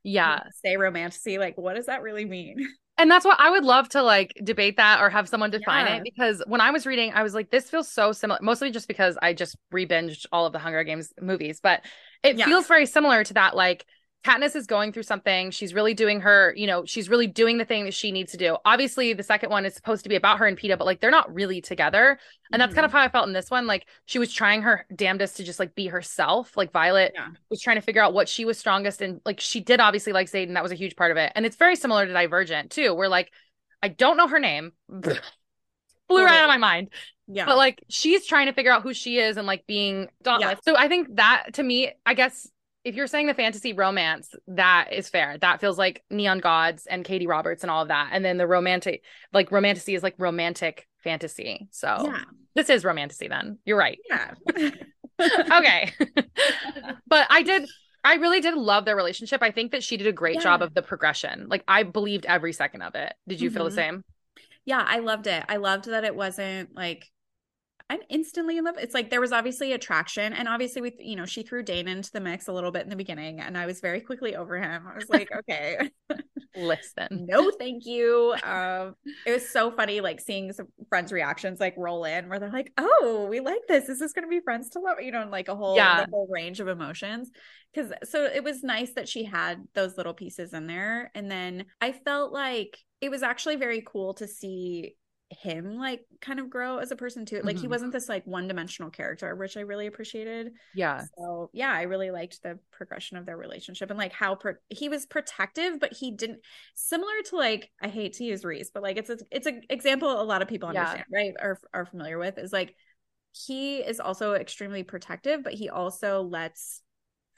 A: yeah.
B: say romantasy. Like, what does that really mean?
A: And that's what I would love to like debate that or have someone define
B: Yeah.
A: it because when I was reading, I was like, this feels so similar, mostly just because I just re-binged all of the Hunger Games movies, but it
B: Yeah.
A: feels very similar to that. Like Katniss is going through something. She's really doing her, you know, she's really doing the thing that she needs to do. Obviously, the second one is supposed to be about her and Peeta, but like they're not really together. And that's mm-hmm. kind of mm-hmm. how I felt in this one. Like she was trying her damnedest to just like be herself. Like Violet yeah. was trying to figure out what she was strongest in. Like she did obviously like Xaden. That was a huge part of it. And it's very similar to Divergent too, where like I don't know her name. Blew right out of my mind. Yeah. But like she's trying to figure out who she is and like being dauntless. Yeah. So I think that to me, I guess if you're saying the fantasy romance, that is fair. That feels like Neon Gods and Katee Roberts and all of that. And then the romantic, like romantasy is like romantic fantasy. So yeah. this is romantasy then. You're right.
B: Yeah.
A: okay. but I did I really did love their relationship. I think that she did a great yeah. job of the progression. Like I believed every second of it. Did you mm-hmm. feel the mm-hmm. same?
B: Yeah, I loved it. I loved that it wasn't like I'm instantly in love. It's like there was obviously attraction, and obviously with you know she threw Dain into the mix a little bit in the beginning, and I was very quickly over him. I was like, okay,
A: listen,
B: no, thank you. Um, it was so funny, like seeing some friends' reactions like roll in, where they're like, oh, we like this. Is this going to be friends to love? You know, and like a whole yeah. whole range of emotions. Because so it was nice that she had those little pieces in there, and then I felt like it was actually very cool to see him like kind of grow as a person too. Like mm-hmm. he wasn't this like one dimensional character, which I really appreciated.
A: Yeah.
B: So yeah, I really liked the progression of their relationship and like how pro- he was protective, but he didn't similar to like I hate to use Rhys, but like it's a it's an example a lot of people understand, yeah. right? Are are familiar with is like he is also extremely protective, but he also lets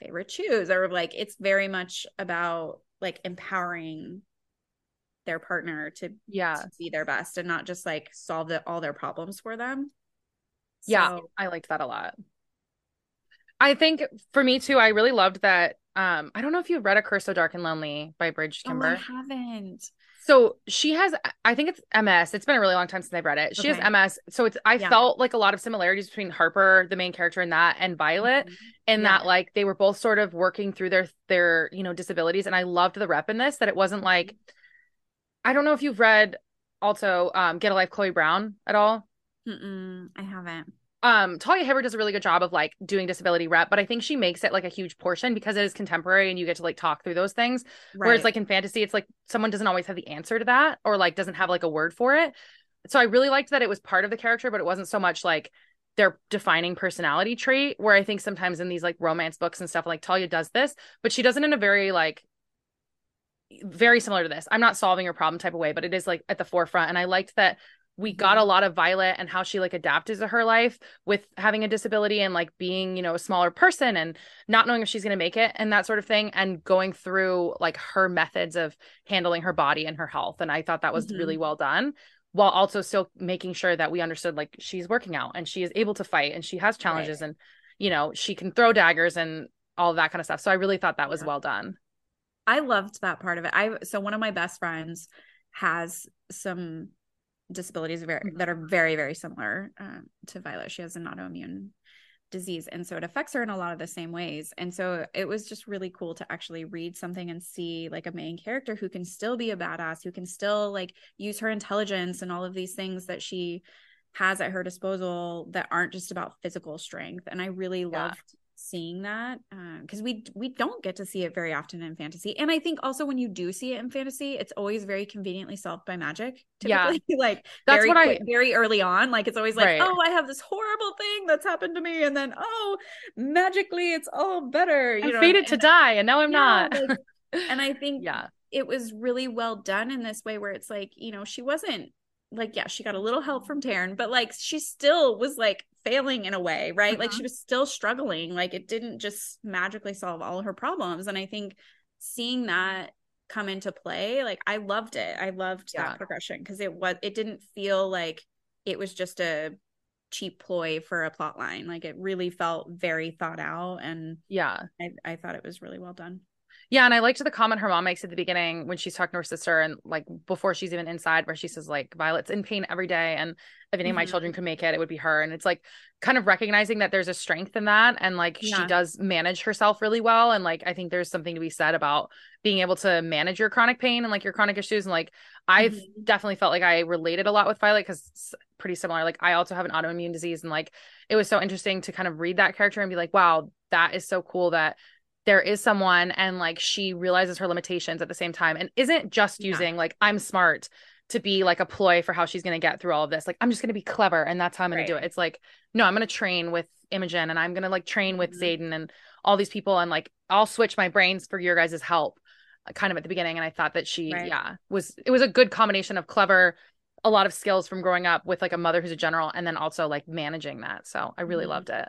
B: Feyre choose or like it's very much about like empowering their partner to
A: yeah.
B: to be their best and not just like solve the, all their problems for them.
A: So, yeah i liked that a lot. I think for me too i really loved that um i don't know if you've read a curse so dark and lonely by Brigid Kemmerer
B: oh, i haven't.
A: So she has i think it's ms it's been a really long time since i've read it. She okay. has ms so it's i yeah. felt like a lot of similarities between harper the main character in that and violet mm-hmm. in yeah. that like they were both sort of working through their their you know disabilities and i loved the rep in this that it wasn't like mm-hmm I don't know if you've read also um, Get a Life Chloe Brown at all.
B: Mm-mm, I haven't.
A: Um, Talia Hibbert does a really good job of like doing disability rep, but I think she makes it like a huge portion because it is contemporary and you get to like talk through those things. Right. Whereas like in fantasy, it's like someone doesn't always have the answer to that or like doesn't have like a word for it. So I really liked that it was part of the character, but it wasn't so much like their defining personality trait. Where I think sometimes in these like romance books and stuff, like Talia does this, but she does it in a very like very similar to this. I'm not solving your problem type of way, but it is like at the forefront. And I liked that we got a mm-hmm. lot of Violet and how she like adapted to her life with having a disability and like being, you know, a smaller person and not knowing if she's going to make it and that sort of thing and going through like her methods of handling her body and her health. And I thought that was mm-hmm. really well done while also still making sure that we understood like she's working out and she is able to fight and she has challenges right. and you know, she can throw daggers and all that kind of stuff. So I really thought that was yeah. well done.
B: I loved that part of it. I so one of my best friends has some disabilities very, mm-hmm. that are very very similar um, to Violet. She has an autoimmune disease and so it affects her in a lot of the same ways and so it was just really cool to actually read something and see like a main character who can still be a badass who can still like use her intelligence and all of these things that she has at her disposal that aren't just about physical strength and i really yeah. loved seeing that because uh, we we don't get to see it very often in fantasy and i think also when you do see it in fantasy it's always very conveniently solved by magic typically. yeah like that's very, what i very early on like it's always like right. oh i have this horrible thing that's happened to me and then oh magically it's all better
A: you I'm know fated and, to die and now i'm yeah, not
B: like, and i think yeah it was really well done in this way where it's like you know she wasn't like yeah she got a little help from Tairn but like she still was like failing in a way right? Like mm-hmm. she was still struggling. Like it didn't just magically solve all her problems. And i think seeing that come into play like i loved it. I loved yeah. that progression because it was it didn't feel like it was just a cheap ploy for a plot line. Like it really felt very thought out and
A: yeah.
B: I, I thought it was really well done
A: yeah, and I liked the comment her mom makes at the beginning when she's talking to her sister and like before she's even inside, where she says like Violet's in pain every day, and if any mm-hmm. of my children could make it, it would be her. And it's like kind of recognizing that there's a strength in that, and like yeah. she does manage herself really well, and like I think there's something to be said about being able to manage your chronic pain and like your chronic issues, and like I've mm-hmm. definitely felt like I related a lot with Violet because it's pretty similar. Like I also have an autoimmune disease, and like it was so interesting to kind of read that character and be like, wow, that is so cool that there is someone and like she realizes her limitations at the same time and isn't just
B: Yeah.
A: using like I'm smart to be like a ploy for how she's going to get through all of this. Like I'm just going to be clever and that's how I'm going
B: Right.
A: to do it. It's like no, I'm going to train with Imogen and I'm going to like train with
B: Mhm.
A: Xaden and all these people and like I'll switch my brains for your guys' help uh, kind of at the beginning and I thought that she
B: Right.
A: yeah, was it was a good combination of clever a lot of skills from growing up with like a mother who's a general and then also like managing that. So I really
B: Mhm.
A: loved it.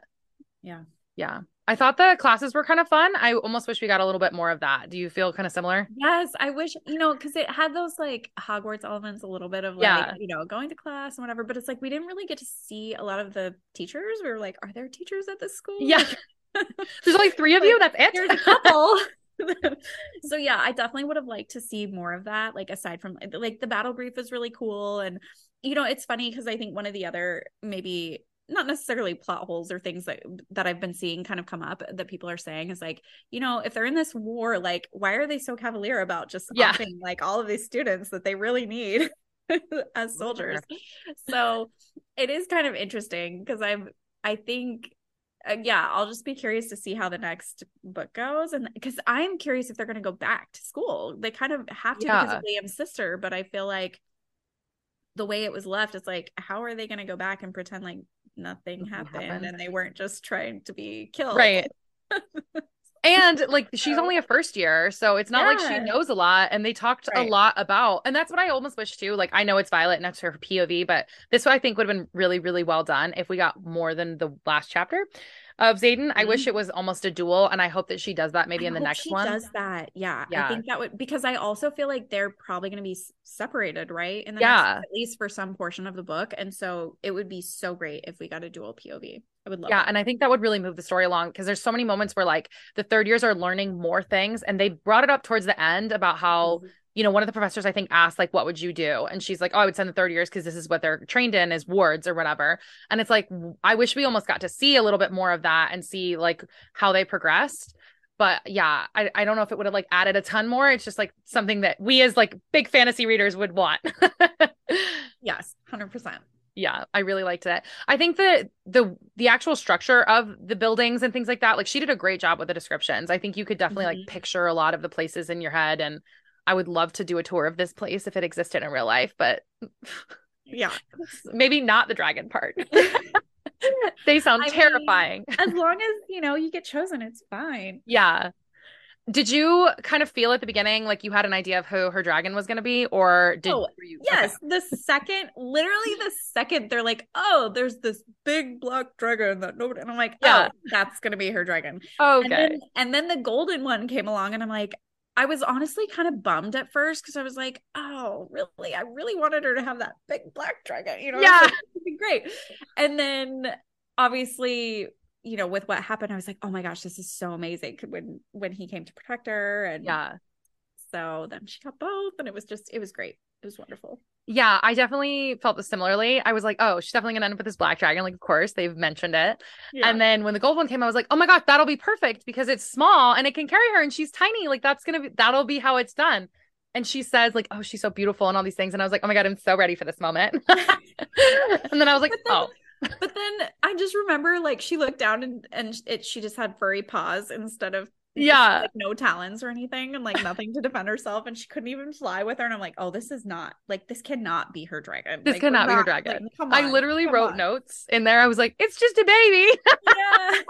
B: Yeah.
A: Yeah. I thought the classes were kind of fun. I almost wish we got a little bit more of that. Do you feel kind of similar?
B: Yes, I wish, you know, because it had those like Hogwarts elements, a little bit of like,
A: Yeah.
B: you know, going to class and whatever. But it's like we didn't really get to see a lot of the teachers. We were like, are there teachers at this school?
A: Yeah. There's only three of
B: Like,
A: you. That's
B: there's a couple. so yeah, I definitely would have liked to see more of that. Like aside from like the battle brief was really cool, and you know it's funny because I think one of the other maybe not necessarily plot holes or things that that I've been seeing kind of come up that people are saying is like you know if they're in this war like why are they so cavalier about just
A: Yeah.
B: offing like all of these students that they really need as soldiers? So it is kind of interesting because i'm i think uh, yeah i'll just be curious to see how the next book goes and because i'm curious if they're going to go back to school. They kind of have to because of liam's sister but i feel like the way it was left it's like how are they going to go back and pretend like nothing happened,
A: happened.
B: and they weren't just trying to be killed
A: Right. And like she's only a first year, so it's not like she knows a lot. And they talked a lot about, and that's what I almost wish too. Like I know it's Violet and that's her POV, but this I think would have been really, really well done if we got more than the last chapter of Xaden. I
B: Mhm.
A: wish it was almost a duel, and I hope that she does that maybe
B: I
A: in the next
B: she
A: one.
B: does that yeah,
A: Yeah.
B: i think that would because i also feel like they're probably going to be separated right in the
A: Yeah.
B: next, at least for some portion of the book and so it would be so great if we got a dual pov i would love
A: Yeah,
B: that.
A: and I think that would really move the story along because there's so many moments where like the third years are learning more things, and they brought it up towards the end about how
B: Mhm.
A: You know, one of the professors I think asked like, "What would you do?" And she's like, "Oh, I would send the third years because this is what they're trained in is wards or whatever." And it's like, I wish we almost got to see a little bit more of that and see like how they progressed. But yeah, I, I don't know if it would have like added a ton more. It's just like something that we as like big fantasy readers would want.
B: yes 100%
A: yeah i really liked it i think that the the actual structure of the buildings and things like that like she did a great job with the descriptions i think you could definitely
B: Mhm.
A: like picture a lot of the places in your head and i would love to do a tour of this place if it existed in real life but
B: yeah.
A: maybe not the dragon part. They sound
B: I mean,
A: terrifying.
B: as long as you know you get chosen it's fine.
A: Yeah. Did you kind of feel at the beginning like you had an idea of who her dragon was going to be or did
B: Oh,
A: you
B: yes the second literally the second they're like oh there's this big black dragon that nobody and i'm like oh,
A: Yeah.
B: oh that's gonna be her dragon.
A: Okay,
B: And then, and then the golden one came along, and I'm like, I was honestly kind of bummed at first because I was like, oh, really? I really wanted her to have that big black dragon, you know?
A: Yeah.
B: like, "It'd be great. And then obviously, you know, with what happened, I was like, oh my gosh, this is so amazing when when he came to protect her. And
A: yeah
B: so then she got both, and it was just, it was great. It was wonderful.
A: Yeah, I definitely felt this similarly. I was like, oh, she's definitely gonna end up with this black dragon. Like, of course, they've mentioned it. And then when the gold one came, I was like, oh my gosh, that'll be perfect because it's small and it can carry her and she's tiny. Like, that's gonna be that'll be how it's done. And she says, like, oh, she's so beautiful and all these things. And I was like, oh my God, I'm so ready for this moment. and then I was like, oh,
B: but then I just remember like she looked down and and it she just had furry paws instead of
A: Yeah.
B: like no talons or anything and like nothing to defend herself and she couldn't even fly with her and I'm like oh this is not like this cannot be her dragon
A: This
B: Like,
A: cannot be her dragon.
B: like, come
A: I literally wrote
B: on.
A: notes in there. I was like, it's just a baby.
B: yeah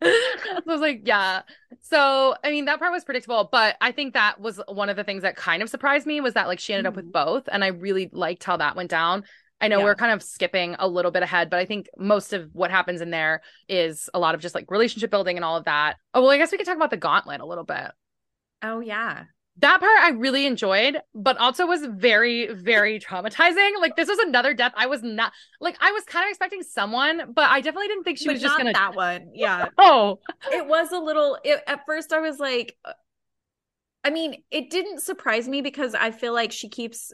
A: so I was like, yeah. So, I mean, that part was predictable, but I think that was one of the things that kind of surprised me was that like she ended up with mm-hmm. both. And I really liked how that went down. I know.
B: Yeah.
A: we're kind of skipping a little bit ahead, but I think most of what happens in there is a lot of just like relationship building and all of that. Oh, well, I guess we could talk about the gauntlet a little bit.
B: oh yeah
A: That part I really enjoyed, but also was very, very traumatizing. Like this was another death. I was not like I was kind of expecting someone, but I definitely didn't think she
B: but
A: was just gonna.
B: that one yeah
A: Oh,
B: it was a little it, at first I was like uh, I mean it didn't surprise me because I feel like she keeps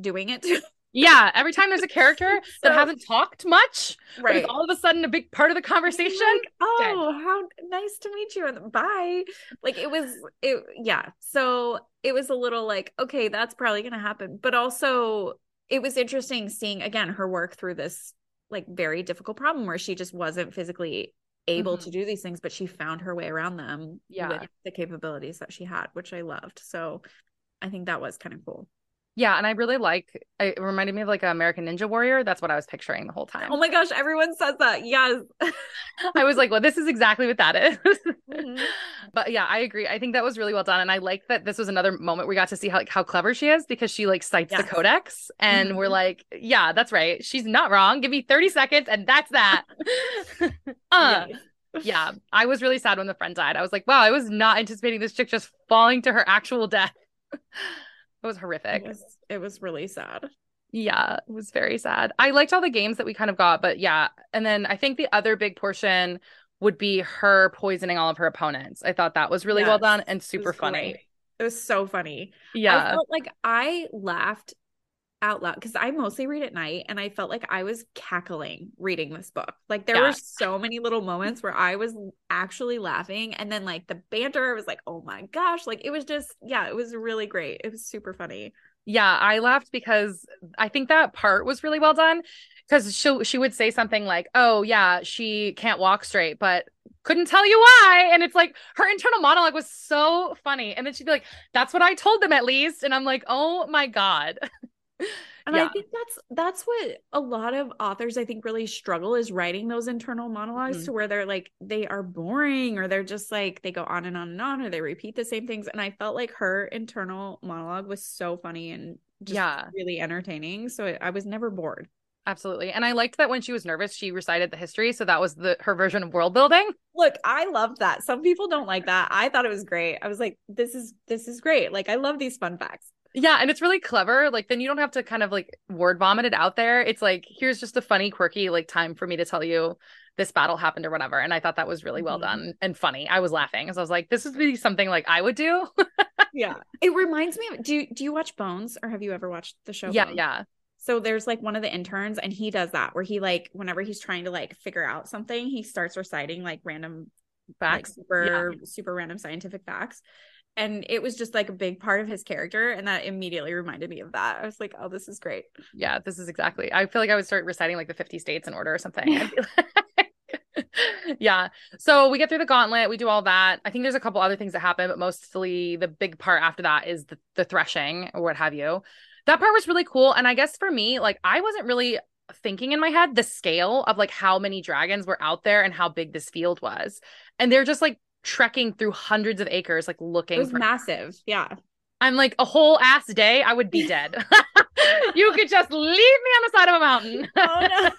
B: doing it
A: yeah. Every time there's a character that
B: So-
A: hasn't talked much,
B: right
A: all of a sudden a big part of the conversation.
B: Like, oh, how nice to meet you. And bye. Like it was it yeah. So it was a little like, okay, that's probably gonna happen. But also it was interesting seeing again her work through this like very difficult problem where she just wasn't physically able
A: Mhm.
B: to do these things, but she found her way around them
A: Yeah.
B: with the capabilities that she had, which I loved. So I think that was kind of cool.
A: Yeah, and I really like it reminded me of like an American Ninja Warrior. That's what I was picturing the whole time.
B: Oh my gosh, everyone says that. Yes.
A: I was like, well, this is exactly what that is.
B: Mhm.
A: But yeah, I agree. I think that was really well done. And I like that this was another moment we got to see how like how clever she is because she like cites the codex and we're
B: Mhm.
A: like, yeah, that's right. She's not wrong. Give me 30 seconds and that's that. uh,
B: Yes.
A: yeah. I was really sad when the friend died. I was like, wow, I was not anticipating this chick just falling to her actual death. It was horrific.
B: It was, it was really sad.
A: Yeah, it was very sad. I liked all the games that we kind of got, but yeah. And then I think the other big portion would be her poisoning all of her opponents. I thought that was really well done and super funny.
B: great. It was so funny.
A: Yeah.
B: I felt like I laughed out loud because I mostly read at night and I felt like I was cackling reading this book. Like there
A: Yeah.
B: were so many little moments where I was actually laughing and then like the banter I was like, "Oh my gosh." Like it was just yeah, it was really great. It was super funny.
A: Yeah, I laughed because I think that part was really well done. Because she she would say something like, "Oh yeah, she can't walk straight, but couldn't tell you why." And it's like her internal monologue was so funny. And then she'd be like, "That's what I told them at least." And I'm like, "Oh my god."
B: And
A: Yeah.
B: I think that's that's what a lot of authors I think really struggle is writing those internal monologues
A: Mhm.
B: to where they're like they are boring or they're just like they go on and on and on or they repeat the same things and I felt like her internal monologue was so funny and just
A: Yeah.
B: really entertaining so I was never bored.
A: Absolutely. And I liked that when she was nervous, she recited the history. So that was the her version of world building.
B: Look, I loved that. Some people don't like that. I thought it was great. I was like this is this is great. Like I love these fun facts.
A: Yeah, and it's really clever. Like then you don't have to kind of like word vomit it out there. It's like here's just a funny, quirky like time for me to tell you this battle happened or whatever. And I thought that was really well
B: Mhm.
A: done and funny. I was laughing because I was like, this would be something like I would do.
B: Yeah. It reminds me of do you, do you watch Bones or have you ever watched the show
A: yeah,
B: Bones?
A: yeah.
B: So there's like one of the interns and he does that where he like whenever he's trying to like figure out something, he starts reciting like random like
A: Facts.
B: super super random scientific facts. And it was just like a big part of his character and that immediately reminded me of that. I was like, "Oh, this is great."
A: Yeah, this is exactly. I feel like I would start reciting like the 50 states in order or something. Like- yeah. So we get through the gauntlet, we do all that. I think there's a couple other things that happen, but mostly the big part after that is the, the threshing or what have you. That part was really cool. And I guess for me, like I wasn't really thinking in my head the scale of like how many dragons were out there and how big this field was. And they're just like trekking through hundreds of acres, like looking
B: It was
A: for
B: massive. Yeah.
A: I'm like a whole ass day, I would be dead. you could just leave me on the side of a mountain.
B: Oh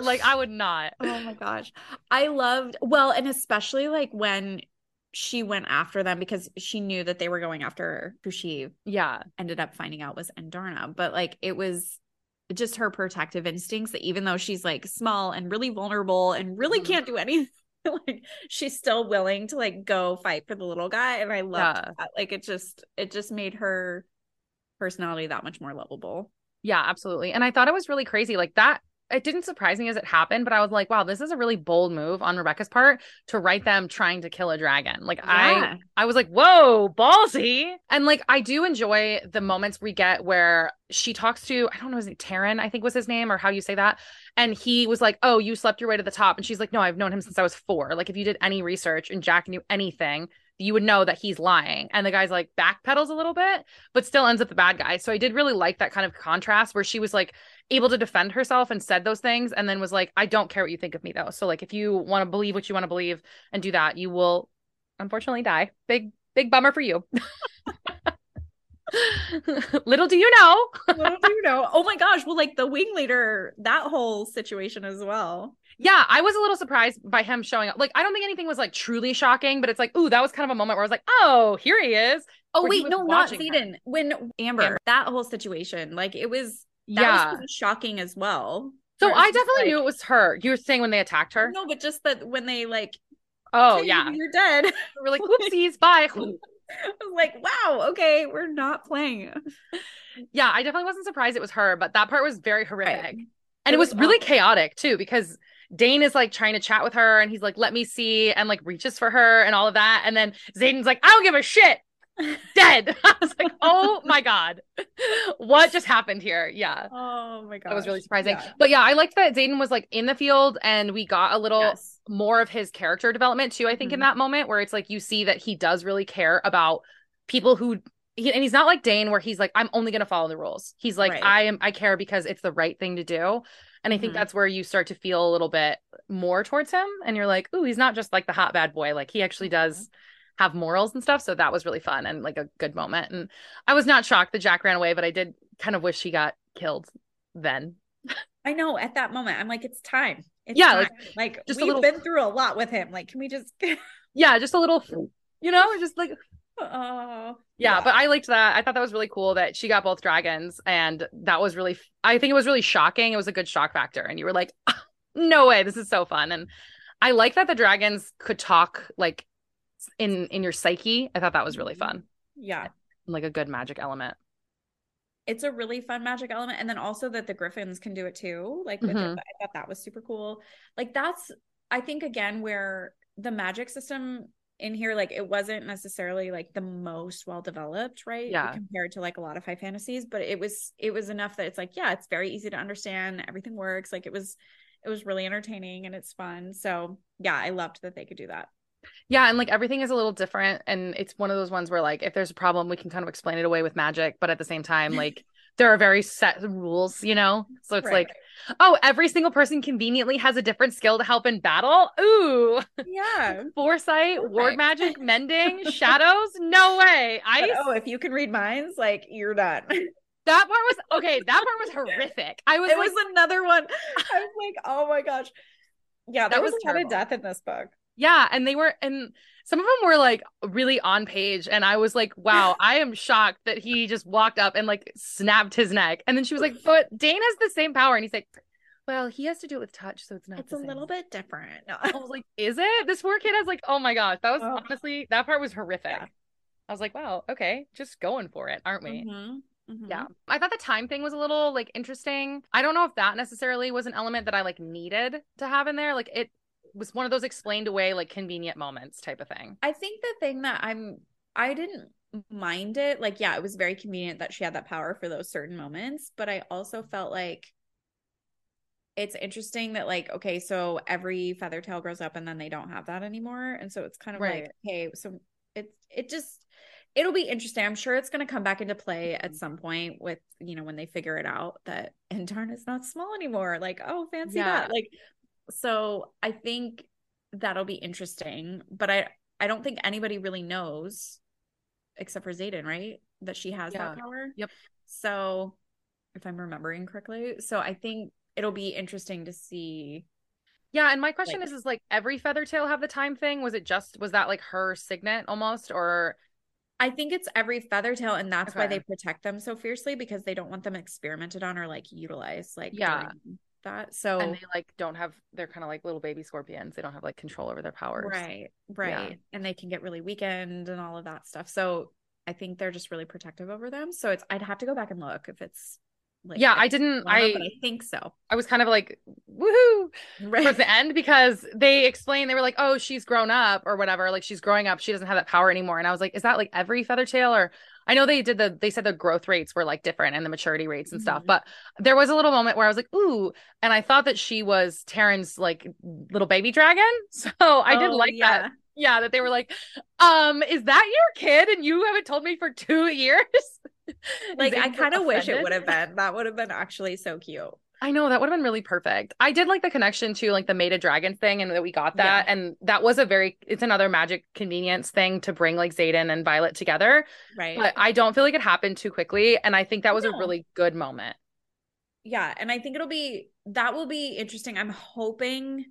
A: like I would not.
B: Oh my gosh. I loved well, and especially like when she went after them because she knew that they were going after who she
A: Yeah.
B: ended up finding out was Andarna. But like it was just her protective instincts that even though she's like small and really vulnerable and really
A: Mhm.
B: can't do anything, like she's still willing to like go fight for the little guy. And I loved
A: Yeah.
B: that. Like it just it just made her personality that much more lovable.
A: Yeah, absolutely. And I thought it was really crazy. Like that it didn't surprise me as it happened, but I was like, wow, this is a really bold move on Rebecca's part to write them trying to kill a dragon. Like I I was like, whoa, ballsy. And like, I do enjoy the moments we get where she talks to, I don't know, is it Tairn, I think was his name, or how you say that. And he was like, oh, you slept your way to the top. And she's like, no, I've known him since I was four. Like, if you did any research and Jack knew anything, you would know that he's lying. And the guy's like backpedals a little bit, but still ends up the bad guy. So I did really like that kind of contrast where she was like able to defend herself and said those things and then was like, I don't care what you think of me though. So like if you want to believe what you want to believe and do that, you will unfortunately die. Big, big bummer for you. Little do you know.
B: Little do you know. Oh my gosh. Well, like the wing leader, that whole situation as well.
A: Yeah, I was a little surprised by him showing up. Like, I don't think anything was like truly shocking, but it's like, ooh, that was kind of a moment where I was like, oh, here he is.
B: Oh wait, no, not
A: her.
B: Xaden. When Amber,
A: Amber.
B: that whole situation, like it was that
A: yeah.
B: was shocking as well.
A: so I definitely
B: like-
A: knew it was her. You were saying when they attacked her?
B: No, but just that when they like,
A: Oh,
B: "Hey,
A: yeah.
B: you're dead.
A: We're like, whoopsies, bye.
B: I was like, wow, okay, we're not playing.
A: yeah, I definitely wasn't surprised it was her, but that part was very horrific.
B: Right.
A: And it,
B: It
A: was,
B: was
A: really
B: awful.
A: chaotic too, because Dain is like trying to chat with her and he's like, let me see, and like reaches for her and all of that. And then Xaden's like, I don't give a shit. Dead. I was like, oh my God. What just happened here? Yeah.
B: Oh my god.
A: That was really surprising. Yeah. But yeah, I liked that Xaden was like in the field and we got a little yes. more of his character development too, I think, mm-hmm. in that moment where it's like you see that he does really care about people who he, and he's not like Dain, where he's like, I'm only gonna follow the rules. He's like, right. I am I care because it's the right thing to do. And I think mm-hmm. that's where you start to feel a little bit more towards him. And you're like, ooh, he's not just like the hot bad boy. Like he actually does mm-hmm have morals and stuff. So that was really fun and like a good moment. And I was not shocked that Jack ran away, but I did kind of wish he got killed then.
B: I know at that moment, I'm like, it's time. It's
A: yeah,
B: time. like, like just we've little... been through a lot with him. Like, can we just
A: Yeah, just a little you know, just like Oh yeah, yeah, but I liked that. I thought that was really cool that she got both dragons, and that was really. I think it was really shocking. It was a good shock factor, and you were like, ah, "No way, this is so fun!" And I like that the dragons could talk like in in your psyche. I thought that was really mm-hmm. fun.
B: Yeah.
A: Like a good magic element.
B: It's a really fun magic element. And then also that the griffins can do it too. Like with mm-hmm. it, I thought that was super cool. Like that's I think again where the magic system in here like it wasn't necessarily like the most well developed right
A: yeah
B: compared to like a lot of high fantasies but it was it was enough that it's like yeah it's very easy to understand everything works like it was it was really entertaining and it's fun so yeah i loved that they could do that
A: yeah, and like everything is a little different and it's one of those ones where like if there's a problem we can kind of explain it away with magic, but at the same time like there are very set rules, you know? So it's right. like, oh, every single person conveniently has a different skill to help in battle. Ooh.
B: Yeah.
A: Foresight, Perfect. ward magic, mending, shadows. No way.
B: Ice. But, oh, if you can read minds, like you're done.
A: That part was okay. That part was horrific. I was.
B: It like, was another one. I was like, oh my gosh. Yeah, there was, was a lot of death in this book.
A: Yeah, and they were and some of them were like really on page and I was like, "Wow, I am shocked that he just walked up and like snapped his neck." And then she was like, "But Dain has the same power." And he's like, "Well, he has to do it with touch, so it's not
B: It's a
A: same.
B: little bit different." No.
A: I was like, "Is it?" This poor kid has like, "Oh my gosh, that was oh. honestly that part was horrific." Yeah. I was like, "Wow, okay, just going for it, aren't we?" Mm-hmm. Mm-hmm. Yeah. I thought the time thing was a little like interesting. I don't know if that necessarily was an element that I like needed to have in there. Like it was one of those explained away like convenient moments type of thing.
B: I think the thing that I'm I didn't mind it. Like yeah, it was very convenient that she had that power for those certain moments, but I also felt like it's interesting that like okay, so every feathertail grows up and then they don't have that anymore, and so it's kind of right. like hey, so it's it just it'll be interesting. I'm sure it's going to come back into play at mm-hmm. some point with, you know, when they figure it out that Intern is not small anymore. Like, oh, fancy yeah. that. Like, so I think that'll be interesting, but I I don't think anybody really knows except for Xaden, right? That she has yeah. that power.
A: Yep.
B: So if I'm remembering correctly, so I think it'll be interesting to see
A: yeah, and my question like, is is like every Feathertail have the time thing? Was it just was that like her signet almost or
B: I think it's every Feathertail and that's okay. why they protect them so fiercely because they don't want them experimented on or like utilized like
A: yeah.
B: During, that. So
A: and they like don't have they're kind of like little baby scorpions. They don't have like control over their powers.
B: Right. Right. Yeah. And they can get really weakened and all of that stuff. So I think they're just really protective over them. So it's I'd have to go back and look if it's
A: like, yeah, I didn't. I
B: I think so.
A: I was kind of like woohoo right. towards the end because they explained they were like, oh, she's grown up or whatever. Like she's growing up, she doesn't have that power anymore. And I was like, is that like every Feathertail or I know they did the they said the growth rates were like different and the maturity rates and stuff, mm-hmm. but there was a little moment where I was like, ooh, and I thought that she was Tairn's like little baby dragon. So I oh, did like yeah. that. Yeah, that they were like, um, is that your kid and you haven't told me for two years?
B: like I kind of wish it would have been. That would have been actually so cute.
A: I know that would have been really perfect. I did like the connection to like the mated dragon thing and that we got that. Yeah. And that was a very it's another magic convenience thing to bring like Xaden and Violet together.
B: Right.
A: But I don't feel like it happened too quickly. And I think that was no. a really good moment.
B: Yeah. And I think it'll be that will be interesting. I'm hoping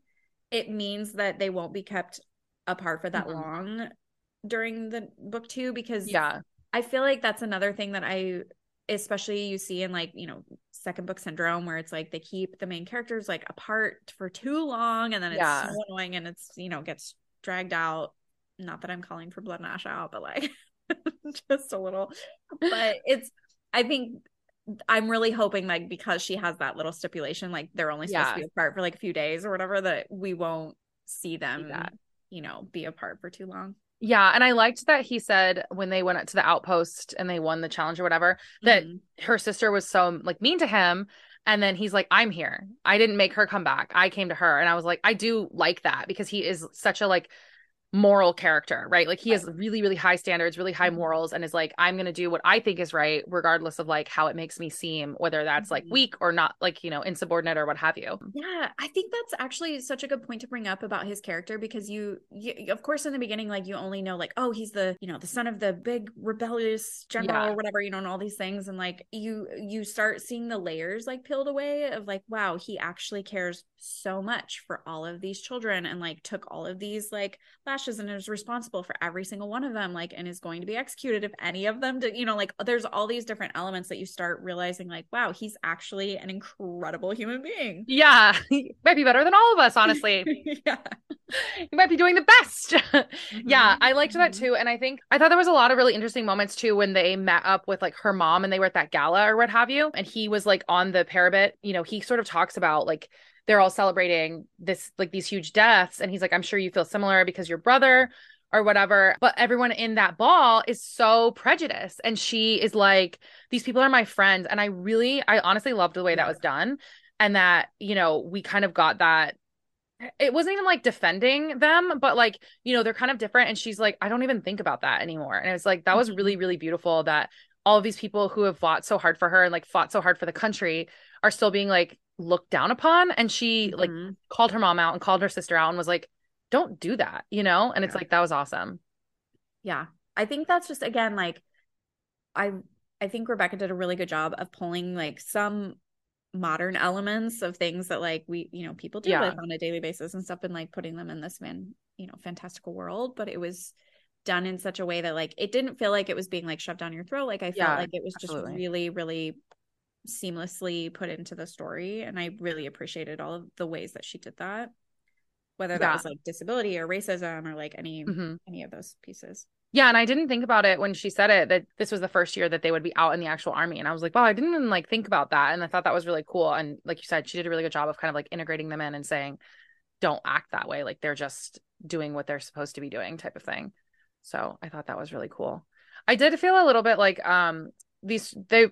B: it means that they won't be kept apart for that mm-hmm. long during the book two because
A: yeah
B: I feel like that's another thing that I especially you see in like you know second book syndrome where it's like they keep the main characters like apart for too long and then it's yeah. so annoying and it's you know gets dragged out not that i'm calling for blood and ash out but like just a little but it's i think i'm really hoping like because she has that little stipulation like they're only supposed yeah. to be apart for like a few days or whatever that we won't see them that you know be apart for too long
A: Yeah, and I liked that he said when they went to the outpost and they won the challenge or whatever that mm-hmm. her sister was so like mean to him and then he's like I'm here. I didn't make her come back. I came to her and I was like I do like that because he is such a like moral character, right? Like he has really, really high standards, really high mm-hmm. morals, and is like, I'm gonna do what I think is right, regardless of like how it makes me seem, whether that's like mm-hmm. weak or not, like, you know, insubordinate or what have you.
B: Yeah, I think that's actually such a good point to bring up about his character because you, you of course, in the beginning, like you only know like, oh, he's the, you know, the son of the big rebellious general yeah. or whatever, you know, and all these things. And like you you start seeing the layers like peeled away of like, wow, he actually cares so much for all of these children and like took all of these like lashes and is responsible for every single one of them like and is going to be executed if any of them do, you know like there's all these different elements that you start realizing like wow he's actually an incredible human being
A: yeah he might be better than all of us honestly yeah he might be doing the best mm-hmm. yeah i liked that mm-hmm. too and i think i thought there was a lot of really interesting moments too when they met up with like her mom and they were at that gala or what have you and he was like on the parapet you know he sort of talks about like they're all celebrating this like these huge deaths. And he's like i'm sure you feel similar because your brother or whatever. But everyone in that ball is so prejudiced. And she is like these people are my friends. And i really i honestly loved the way that was done and that you know we kind of got that. It wasn't even like defending them but like you know they're kind of different. And she's like i don't even think about that anymore. And it's like that was really mm-hmm. really beautiful that all of these people who have fought so hard for her and like fought so hard for the country are still being like looked down upon and she mm-hmm. like called her mom out and called her sister out and was like don't do that you know and yeah. it's like that was awesome
B: yeah i think that's just again like i i think rebecca did a really good job of pulling like some modern elements of things that like we you know people do yeah. on a daily basis and stuff and like putting them in this man you know fantastical world but it was done in such a way that like it didn't feel like it was being like shoved down your throat like i felt yeah, like it was absolutely. just really really seamlessly put into the story and i really appreciated all of the ways that she did that whether that yeah. was like disability or racism or like any mm-hmm. any of those pieces
A: yeah and i didn't think about it when she said it that this was the first year that they would be out in the actual army and i was like wow i didn't even like think about that and i thought that was really cool and like you said she did a really good job of kind of like integrating them in and saying don't act that way like they're just doing what they're supposed to be doing type of thing so i thought that was really cool i did feel a little bit like um these they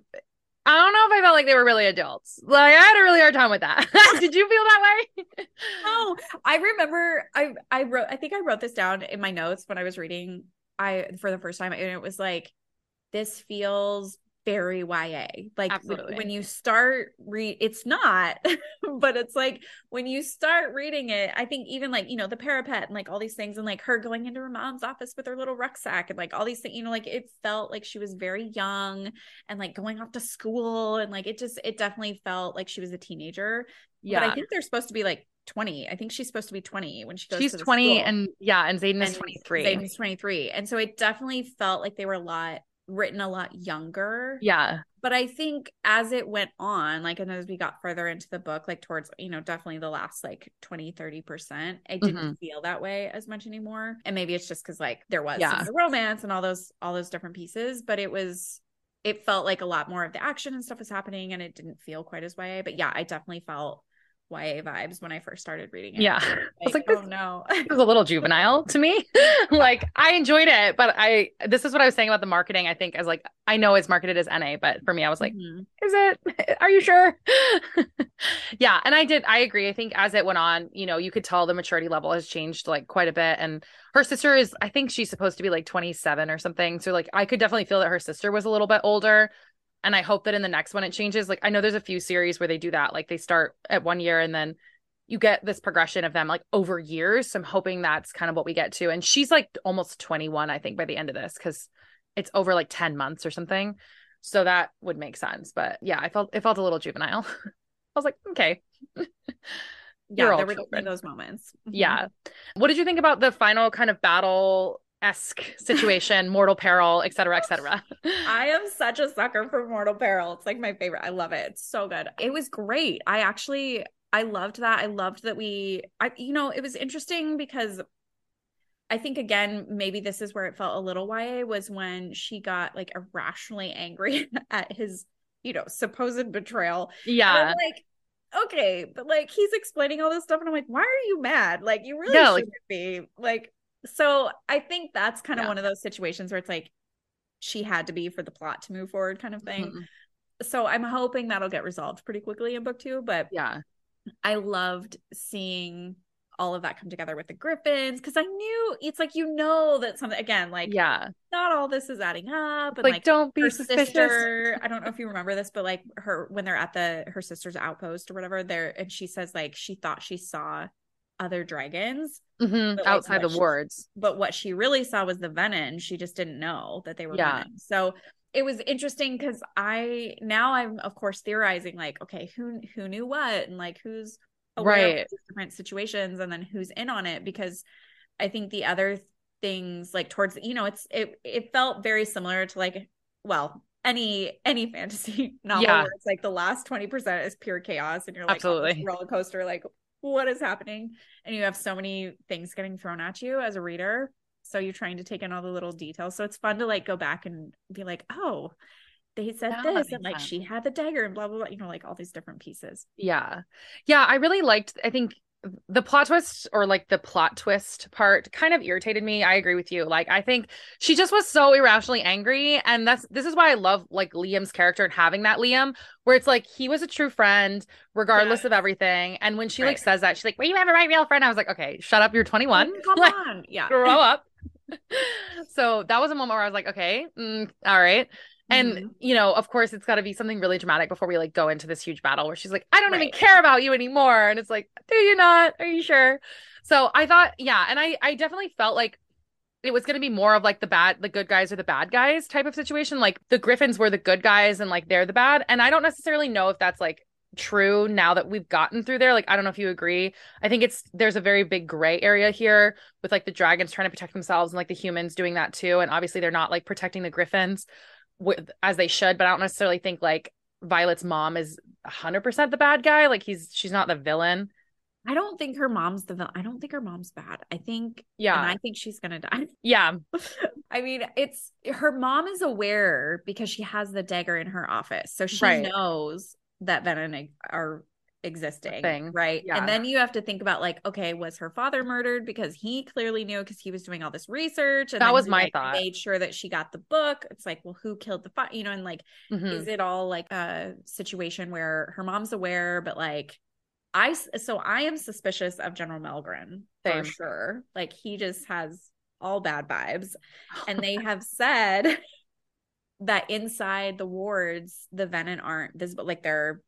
A: I don't know if I felt like they were really adults. Like I had a really hard time with that. Did you feel that way?
B: no, I remember I I wrote I think I wrote this down in my notes when I was reading I for the first time and it was like this feels very YA. Like Absolutely. when you start read it's not, but it's like when you start reading it, I think even like, you know, the parapet and like all these things and like her going into her mom's office with her little rucksack and like all these things, you know, like it felt like she was very young and like going off to school and like it just it definitely felt like she was a teenager. Yeah. But I think they're supposed to be like 20. I think she's supposed to be 20 when she goes
A: She's 20 school. and yeah, and Xaden is 23.
B: Xaden's 23. And so it definitely felt like they were a lot written a lot younger.
A: Yeah.
B: But I think as it went on, like, and as we got further into the book, like towards, you know, definitely the last like 20, 30%, I didn't mm-hmm. feel that way as much anymore. And maybe it's just because like there was yeah. romance and all those, all those different pieces, but it was, it felt like a lot more of the action and stuff was happening and it didn't feel quite as YA. But yeah, I definitely felt YA vibes when I first started reading it.
A: Yeah. Like, I was like, oh no. it was a little juvenile to me. like I enjoyed it, but I this is what I was saying about the marketing. I think as like I know it's marketed as NA, but for me, I was like, mm-hmm. is it? Are you sure? yeah. And I did, I agree. I think as it went on, you know, you could tell the maturity level has changed like quite a bit. And her sister is, I think she's supposed to be like 27 or something. So like I could definitely feel that her sister was a little bit older and I hope that in the next one it changes. Like I know there's a few series where they do that. Like they start at one year and then you get this progression of them like over years. So I'm hoping that's kind of what we get to. And she's like almost 21, I think, by the end of this, because it's over like 10 months or something. So that would make sense. But yeah, I felt it felt a little juvenile. I was like, okay.
B: yeah, there were those moments.
A: Mm-hmm. Yeah. What did you think about the final kind of battle esque situation, mortal peril, et cetera, et cetera.
B: I am such a sucker for mortal peril. It's like my favorite. I love it. It's so good. It was great. I actually I loved that. I loved that we I you know, it was interesting because I think again, maybe this is where it felt a little YA was when she got like irrationally angry at his, you know, supposed betrayal.
A: Yeah.
B: like, okay, but like he's explaining all this stuff, and I'm like, why are you mad? Like, you really shouldn't like, be. Like, So I think that's kind of
A: Yeah.
B: one of those situations where it's like she had to be for the plot to move forward, kind of thing.
A: Mhm.
B: So I'm hoping that'll get resolved pretty quickly in book two. But
A: Yeah.
B: I loved seeing all of that come together with the Griffins because I knew it's like you know that something again, like
A: Yeah.
B: not all this is adding up. And
A: Like,
B: like,
A: don't be suspicious.
B: sister, I don't know if you remember this, but like her when they're at the her sister's outpost or whatever, there and she says like she thought she saw other dragons,
A: Mhm.
B: But, like,
A: Outside the
B: she-
A: wards.
B: but what she really saw was the venin. She just didn't know that they were
A: Yeah.
B: venin. So it was interesting because I now I'm of course theorizing like, okay, who who knew what and like who's aware of
A: Right.
B: different situations and then who's in on it because I think the other things like towards you know it's it it felt very similar to like well any any fantasy novel
A: Yeah.
B: where it's like the last 20% is pure chaos and you're like
A: Absolutely.
B: roller coaster like what is happening and you have so many things getting thrown at you as a reader so you're trying to take in all the little details so it's fun to like go back and be like oh they said
A: that
B: this and like
A: sense.
B: she had the dagger and blah blah blah you know like all these different pieces
A: Yeah. Yeah. I really liked, I think the plot twist or like the plot twist part kind of irritated me. I agree with you. Like, I think she just was so irrationally angry. And that's, this is why I love like Liam's character and having that Liam, where it's like he was a true friend, regardless of everything. And when she like says that, she's like, well, you have a right real friend. I was like, okay, shut up. You're 21.
B: come
A: Like,
B: on yeah
A: grow up. so that was a moment where I was like, okay, mm, all right. And
B: Mhm.
A: you know, of course, it's got to be something really dramatic before we like go into this huge battle where she's like, "I don't even care about you anymore," and it's like, "Do you not? Are you sure?" So I thought, yeah, and I I definitely felt like it was going to be more of like the bad, the good guys or the bad guys type of situation. Like the Griffins were the good guys and like they're the bad, and I don't necessarily know if that's like true now that we've gotten through there. Like I don't know if you agree. I think it's there's a very big gray area here with like the dragons trying to protect themselves and like the humans doing that too, and obviously they're not like protecting the Griffins with as they should, but I don't necessarily think like Violet's mom is 100% the bad guy. Like he's she's not the villain.
B: i don't think her mom's the villain. i don't think her mom's bad i think
A: Yeah.
B: and i think she's gonna die
A: yeah.
B: I mean, it's her mom is aware because she has the dagger in her office. So she
A: Right.
B: knows that venin are existing.
A: thing.
B: Right.
A: Yeah.
B: And then you have to think about like, okay, was her father murdered because he clearly knew because he was doing all this research and
A: That was my
B: like,
A: thought.
B: Made sure that she got the book. It's like, well, who killed the fa You know, and like,
A: Mhm.
B: is it all like a situation where her mom's aware, but like i so I am suspicious of General Melgren
A: Same.
B: for sure. Like he just has all bad vibes. And they have said that inside the wards, the venin aren't visible, like their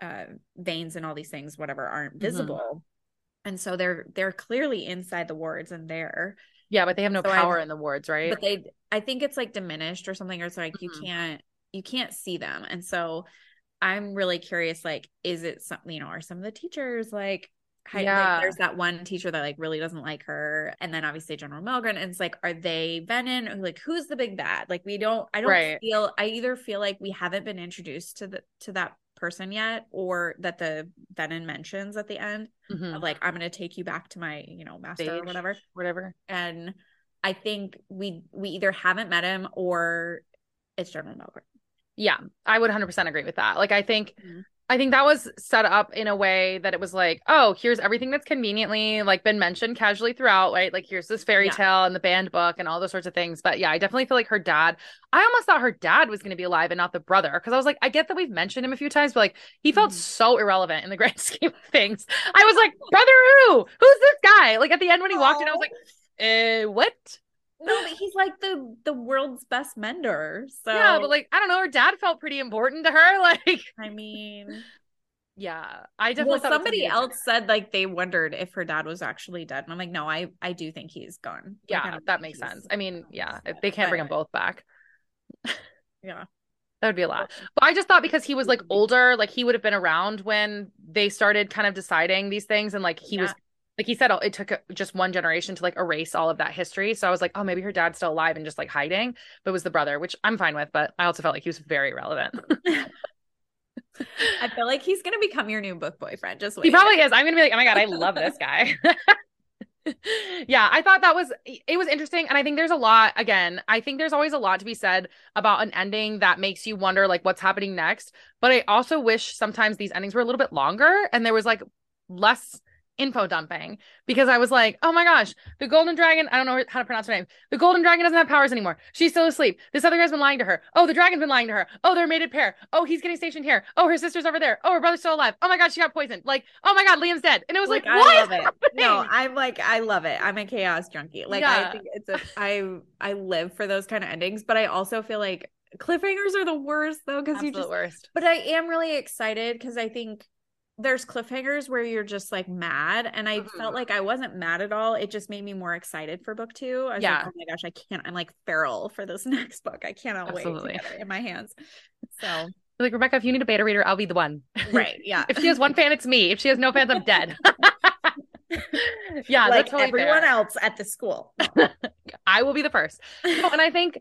B: uh veins and all these things, whatever, aren't
A: Mhm.
B: visible. And so they're they're clearly inside the wards and there.
A: Yeah, but they have no
B: So I-
A: power in the wards, right?
B: But they I think it's like diminished or something, or it's like you
A: Mhm.
B: can't you can't see them. And so I'm really curious, like, is it something, you know, are some of the teachers like hi-
A: Yeah.
B: like there's that one teacher that like really doesn't like her, and then obviously General Melgren, and it's like, are they Venin? Or, Like, who's the big bad? Like, we don't, I don't
A: Right.
B: feel, I either feel like we haven't been introduced to the to that person yet, or that the Venin mentions at the end
A: Mhm.
B: of like, I'm gonna take you back to my, you know, master or whatever
A: Whatever.
B: and I think we we either haven't met him or it's General Melgren.
A: Yeah, I would 100% agree with that. Like I think
B: Mhm.
A: I think that was set up in a way that it was like, oh, here's everything that's conveniently like been mentioned casually throughout, right? Like here's this fairy
B: Yeah.
A: tale and the band book and all those sorts of things. But yeah, I definitely feel like her dad. I almost thought her dad was going to be alive and not the brother because I was like, I get that we've mentioned him a few times, but like he felt
B: Mhm.
A: so irrelevant in the grand scheme of things. I was like, brother who? Who's this guy? Like at the end when he walked in, I was like, uh, what?
B: No, but he's like the the world's best mender. So
A: Yeah, but like I don't know, her dad felt pretty important to her. Like,
B: I mean,
A: yeah, I definitely
B: well,
A: was
B: somebody else said like they wondered if her dad was actually dead, and I'm like, no, I I do think he's gone.
A: Yeah, that makes sense. I mean, yeah, if they can't bring them both back.
B: Yeah.
A: That would be a lot. But I just thought because he was like mm-hmm. older, like he would have been around when they started kind of deciding these things. And like he was,
B: Yeah.
A: Like he said, it took uh, just one generation to like erase all of that history. So I was like, oh, maybe her dad's still alive and just like hiding, but it was the brother, which I'm fine with. But I also felt like he was very relevant.
B: I feel like he's gonna become your new book boyfriend. Just wait.
A: he probably is. I'm going to be like, oh my God, I love this guy. yeah, I thought that was it was interesting and I think there's a lot again, I think there's always a lot to be said about an ending that makes you wonder like what's happening next, but I also wish sometimes these endings were a little bit longer and there was like less info dumping because I was like, oh my gosh, the golden dragon, I don't know how to pronounce her name. The golden dragon doesn't have powers anymore. She's still asleep. This other guy's been lying to her. Oh, the dragon's been lying to her. Oh, they're a mated pair. Oh, he's getting stationed here. Oh, her sister's over there. Oh, her brother's still alive. Oh my god, she got poisoned. Like, oh my god, Liam's dead. And it was like, like I love
B: it. No, I'm like, I love it. I'm a chaos junkie. Like yeah. I think it's a I I live for those kind of endings, but I also feel like cliffhangers are the worst though because you just
A: worst.
B: But I am really excited because I think there's cliffhangers where you're just like mad and i mm-hmm. felt like i wasn't mad at all. It just made me more excited for book two. I was yeah. like oh my gosh i can't i'm like feral for this next book. I cannot Absolutely. wait to get it in my hands. So
A: like rebecca if you need a beta reader i'll be the one.
B: Right yeah.
A: If she has one fan it's me. If she has no fans i'm dead.
B: Yeah like totally everyone fair. else at the school.
A: I will be the first. No, and i think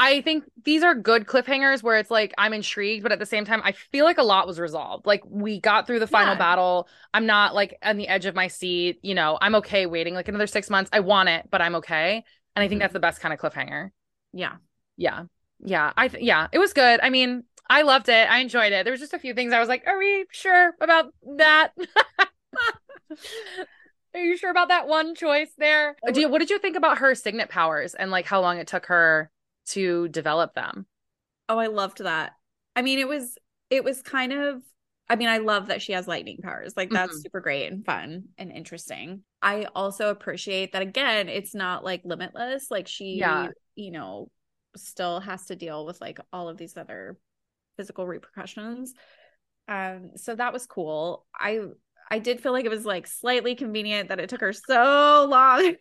A: I think these are good cliffhangers where it's like I'm intrigued, but at the same time, I feel like a lot was resolved. Like we got through the final yeah. battle. I'm not like on the edge of my seat. You know, I'm okay waiting like another six months. I want it, but I'm okay. And I think mm-hmm. that's the best kind of cliffhanger.
B: Yeah.
A: Yeah. Yeah. I th- yeah, it was good. I mean, I loved it. I enjoyed it. There was just a few things I was like, are we sure about that? Are you sure about that one choice there? Do you, what did you think about her signet powers and like how long it took her to develop them.
B: Oh, I loved that. I mean, it was it was kind of I mean, I love that she has lightning powers. Like that's mm-hmm. super great and fun and interesting. I also appreciate that again, it's not like limitless. Like she, yeah. you know, still has to deal with like all of these other physical repercussions. Um, so that was cool. I I did feel like it was like slightly convenient that it took her so long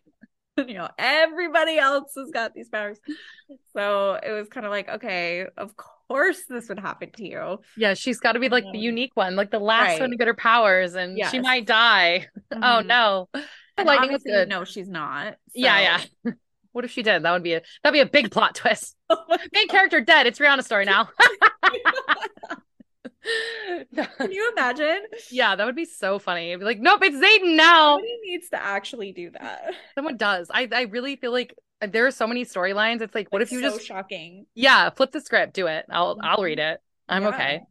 B: you know, everybody else has got these powers. So it was kind of like, okay, of course this would happen to you.
A: Yeah, she's got to be like the unique one, like the last right. one to get her powers, and yes. she might die. Oh, mm-hmm. Oh no.
B: Was good. No, she's not. So.
A: Yeah, yeah. What if she did? That would be a that'd be a big plot twist. Oh Main character dead. It's Rhiannon's story now.
B: Can you imagine?
A: Yeah, that would be so funny. Be like, nope, it's Xaden now.
B: Somebody needs to actually do that.
A: Someone does. I, I really feel like there are so many storylines. It's like, what if you so just
B: shocking?
A: Yeah, flip the script, do it. I'll mm-hmm. I'll read it. I'm yeah. okay.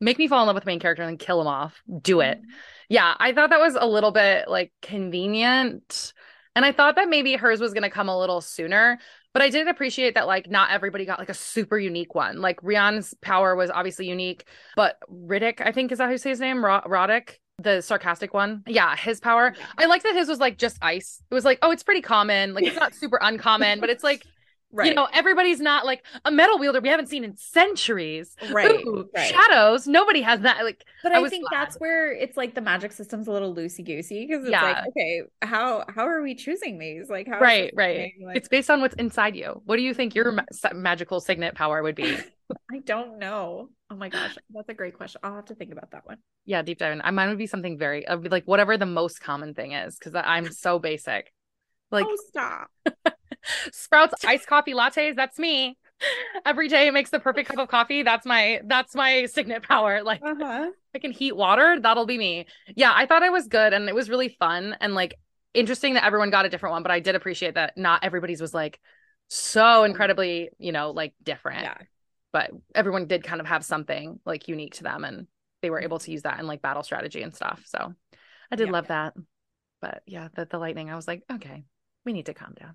A: Make me fall in love with the main character and then kill him off. Do it. Mm-hmm. Yeah, I thought that was a little bit like convenient. And I thought that maybe hers was going to come a little sooner, but I did appreciate that like not everybody got like a super unique one. Like Rian's power was obviously unique, but Riddick, I think is that how you say his name? Roddick, the sarcastic one. Yeah, his power. I like that his was like just ice. It was like, oh, it's pretty common. Like it's not super uncommon, but it's like Right. You know, everybody's not like a metal wielder we haven't seen in centuries.
B: Right. Ooh, right.
A: Shadows. Nobody has that. Like,
B: but I, I think glad. that's where it's like the magic system's a little loosey goosey because it's yeah. like, okay, how how are we choosing these? Like, how
A: right, right. Like... It's based on what's inside you. What do you think your ma- magical signet power would be?
B: I don't know. Oh my gosh, that's a great question. I'll have to think about that one.
A: Yeah, deep dive. In. Mine would be something very like whatever the most common thing is because I'm so basic. Like,
B: oh, stop.
A: Sprouts iced coffee lattes. That's me. Every day it makes the perfect cup of coffee. That's my that's my signet power. Like uh-huh. I can heat water. That'll be me. Yeah, I thought I was good and it was really fun and like interesting that everyone got a different one. But I did appreciate that not everybody's was like so incredibly, you know, like different. Yeah. But everyone did kind of have something like unique to them and they were able to use that in like battle strategy and stuff. So I did yeah. love that. But yeah, the, the lightning, I was like, okay, we need to calm down.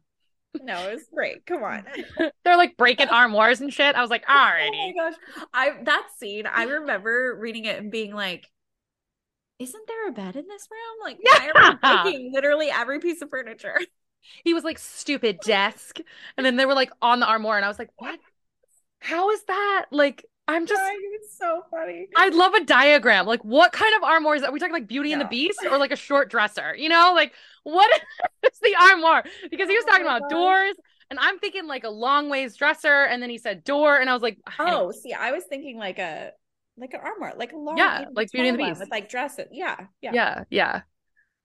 B: No, it was great. Come on.
A: They're like breaking armoires and shit. I was like, alrighty. Oh
B: my gosh. I that scene, I remember reading it and being like, isn't there a bed in this room? Like, yeah. why are we breaking literally every piece of furniture?
A: He was like, stupid desk. And then they were like on the armoire, and I was like, what? How is that? Like, I'm just
B: it's so funny.
A: I'd love a diagram. Like what kind of armoire is that? Are we talking like Beauty and the Beast or like a short dresser? You know, like what is the armoire? Because he was oh talking about oh God. doors and I'm thinking like a long ways dresser and then he said door and I was like
B: Oh, see, I was thinking like a like an armoire, like a long
A: Yeah, like Beauty and the Beast.
B: With like dresses. Yeah.
A: Yeah. Yeah. Yeah.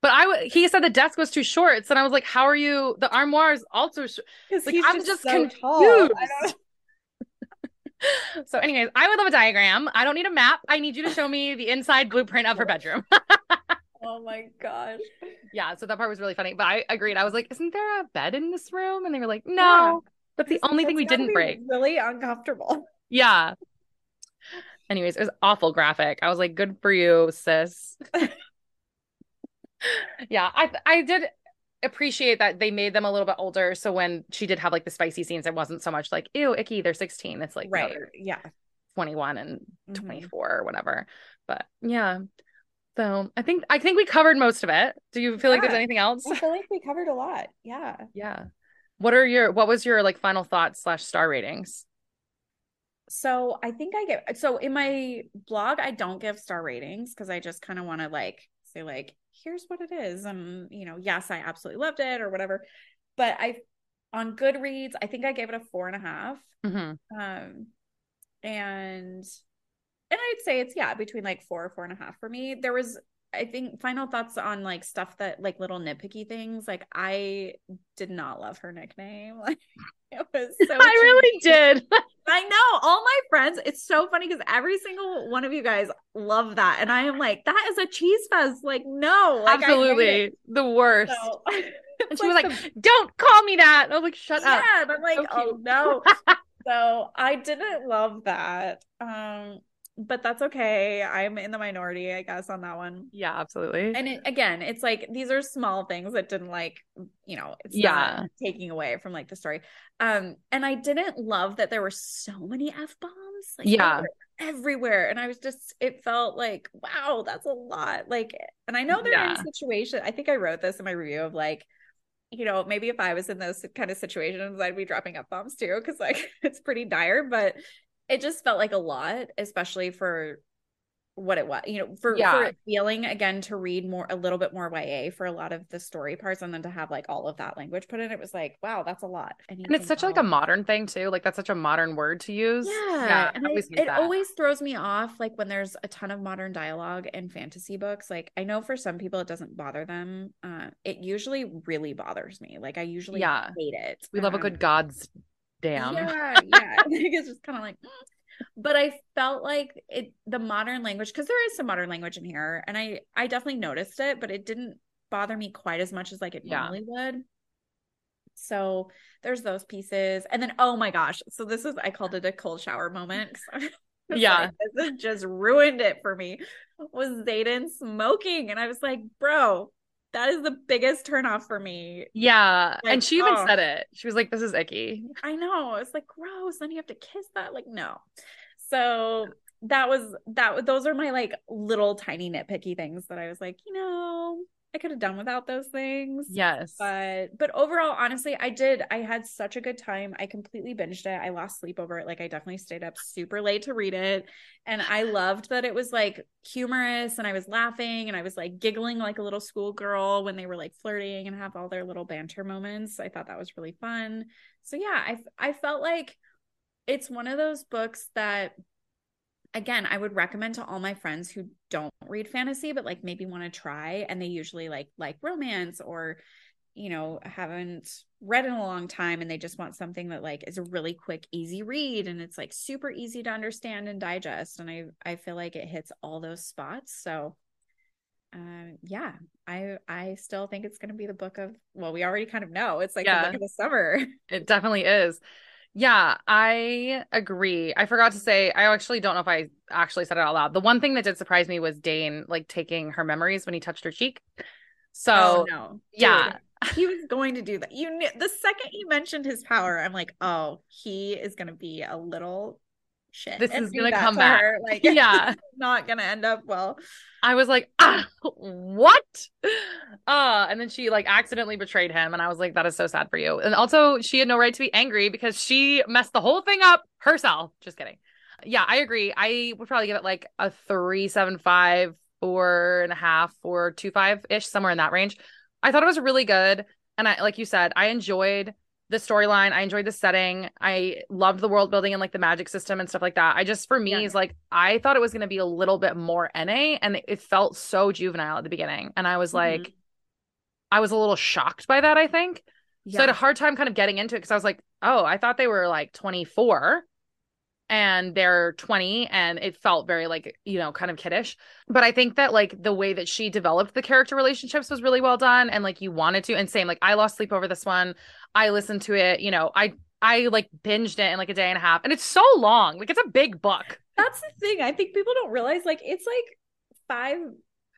A: But I w- he said the desk was too short, so I was like, "How are you? The armoire is also short." Like, I'm just, just so confused. Tall. so, anyways, I would love a diagram. I don't need a map. I need you to show me the inside blueprint of her bedroom.
B: oh my gosh.
A: Yeah, so that part was really funny. But I agreed. I was like, isn't there a bed in this room? And they were like, no. Yeah. That's the only thing we didn't break.
B: Really uncomfortable.
A: Yeah. Anyways, it was awful graphic. I was like, good for you, sis. yeah, I I did appreciate that they made them a little bit older. So when she did have like the spicy scenes, it wasn't so much like, ew, icky, they're 16. It's like
B: right. Yeah.
A: 21 and mm-hmm. 24 or whatever. But yeah. So I think I think we covered most of it. Do you feel yeah. like there's anything else?
B: I feel like we covered a lot. Yeah.
A: Yeah. What are your what was your like final thoughts slash star ratings?
B: So I think I get so in my blog I don't give star ratings because I just kind of want to like say like here's what it is and you know yes I absolutely loved it or whatever. But I on Goodreads I think I gave it a four and a half. Mm-hmm. Um, and and I'd say it's yeah between like four or four and a half for me. There was I think final thoughts on like stuff that like little nitpicky things. Like I did not love her nickname. Like it was so
A: I really did.
B: I know. All my friends, it's so funny because every single one of you guys love that. And I am like, that is a cheese fest. Like, no. Like,
A: Absolutely. The worst. So, and she like was like, the... Don't call me that. I was like, shut
B: yeah,
A: up.
B: Yeah. I'm like, so oh no. so I didn't love that. Um but that's okay. I'm in the minority, I guess, on that one.
A: Yeah, absolutely.
B: And it, again, it's like these are small things that didn't like, you know, it's yeah taking away from like the story. Um, and I didn't love that there were so many f bombs. Like,
A: yeah,
B: everywhere, and I was just, it felt like, wow, that's a lot. Like, and I know they're yeah. in situation. I think I wrote this in my review of like you know, maybe if I was in those kind of situations, I'd be dropping up bombs too, because like it's pretty dire. But it just felt like a lot, especially for what it was, you know, for, yeah. for feeling again to read more a little bit more YA for a lot of the story parts and then to have like all of that language put in, it was like, wow, that's a lot.
A: And, and it's such like a modern thing too. Like that's such a modern word to use.
B: Yeah. yeah and I, it that. always throws me off like when there's a ton of modern dialogue in fantasy books. Like I know for some people it doesn't bother them. Uh it usually really bothers me. Like I usually yeah. hate it.
A: We love a good um, God's damn.
B: Yeah, yeah. it's just kind of like, mm. but I felt like it the modern language because there is some modern language in here, and I I definitely noticed it, but it didn't bother me quite as much as like it yeah. normally would. So there's those pieces, and then oh my gosh, so this is I called it a cold shower moment.
A: yeah,
B: like, this just ruined it for me. Was Xaden smoking, and I was like, bro, that is the biggest turnoff for me.
A: Yeah. Like, and she even oh. said it. She was like, this is icky.
B: I know. It's like gross. Then you have to kiss that. Like, no. So that was that those are my like little tiny nitpicky things that I was like, you know, I could have done without those things.
A: Yes.
B: But but overall, honestly, I did. I had such a good time. I completely binged it. I lost sleep over it. Like I definitely stayed up super late to read it. And I loved that it was like humorous and I was laughing and I was like giggling like a little schoolgirl when they were like flirting and have all their little banter moments. I thought that was really fun. So yeah, I I felt like it's one of those books that again, I would recommend to all my friends who don't read fantasy, but like maybe want to try and they usually like like romance or you know haven't read in a long time and they just want something that like is a really quick easy read and it's like super easy to understand and digest and i i feel like it hits all those spots so uh yeah i i still think it's going to be the book of well we already kind of know it's like yeah. the book of the summer
A: it definitely is yeah, I agree. I forgot to say, I actually don't know if I actually said it out loud. The one thing that did surprise me was Dain like taking her memories when he touched her cheek. Oh, so, oh, no. yeah.
B: Dude, he was going to do that. You knew the second you mentioned his power, I'm like, oh, he is going to be a little shit.
A: This is gonna come back. Her.
B: Like, yeah, not gonna end up well.
A: I was like, ah, what? Uh, and then she like accidentally betrayed him, and I was like, that is so sad for you. And also, she had no right to be angry because she messed the whole thing up herself. Just kidding. Yeah, I agree. I would probably give it like a three, seven, five, four and a half, four, two, five ish, somewhere in that range. I thought it was really good. And I, like you said, I enjoyed the storyline. I enjoyed the setting. I loved the world building and like the magic system and stuff like that. I just for me yeah. is like I thought it was going to be a little bit more NA and it felt so juvenile at the beginning. And I was like mm-hmm. I was a little shocked by that, I think. Yeah. So I had a hard time kind of getting into it cuz I was like, "Oh, I thought they were like 24." and they're 20 and it felt very like you know kind of kiddish but i think that like the way that she developed the character relationships was really well done and like you wanted to and same like i lost sleep over this one i listened to it you know i i like binged it in like a day and a half and it's so long like it's a big book
B: that's the thing i think people don't realize like it's like five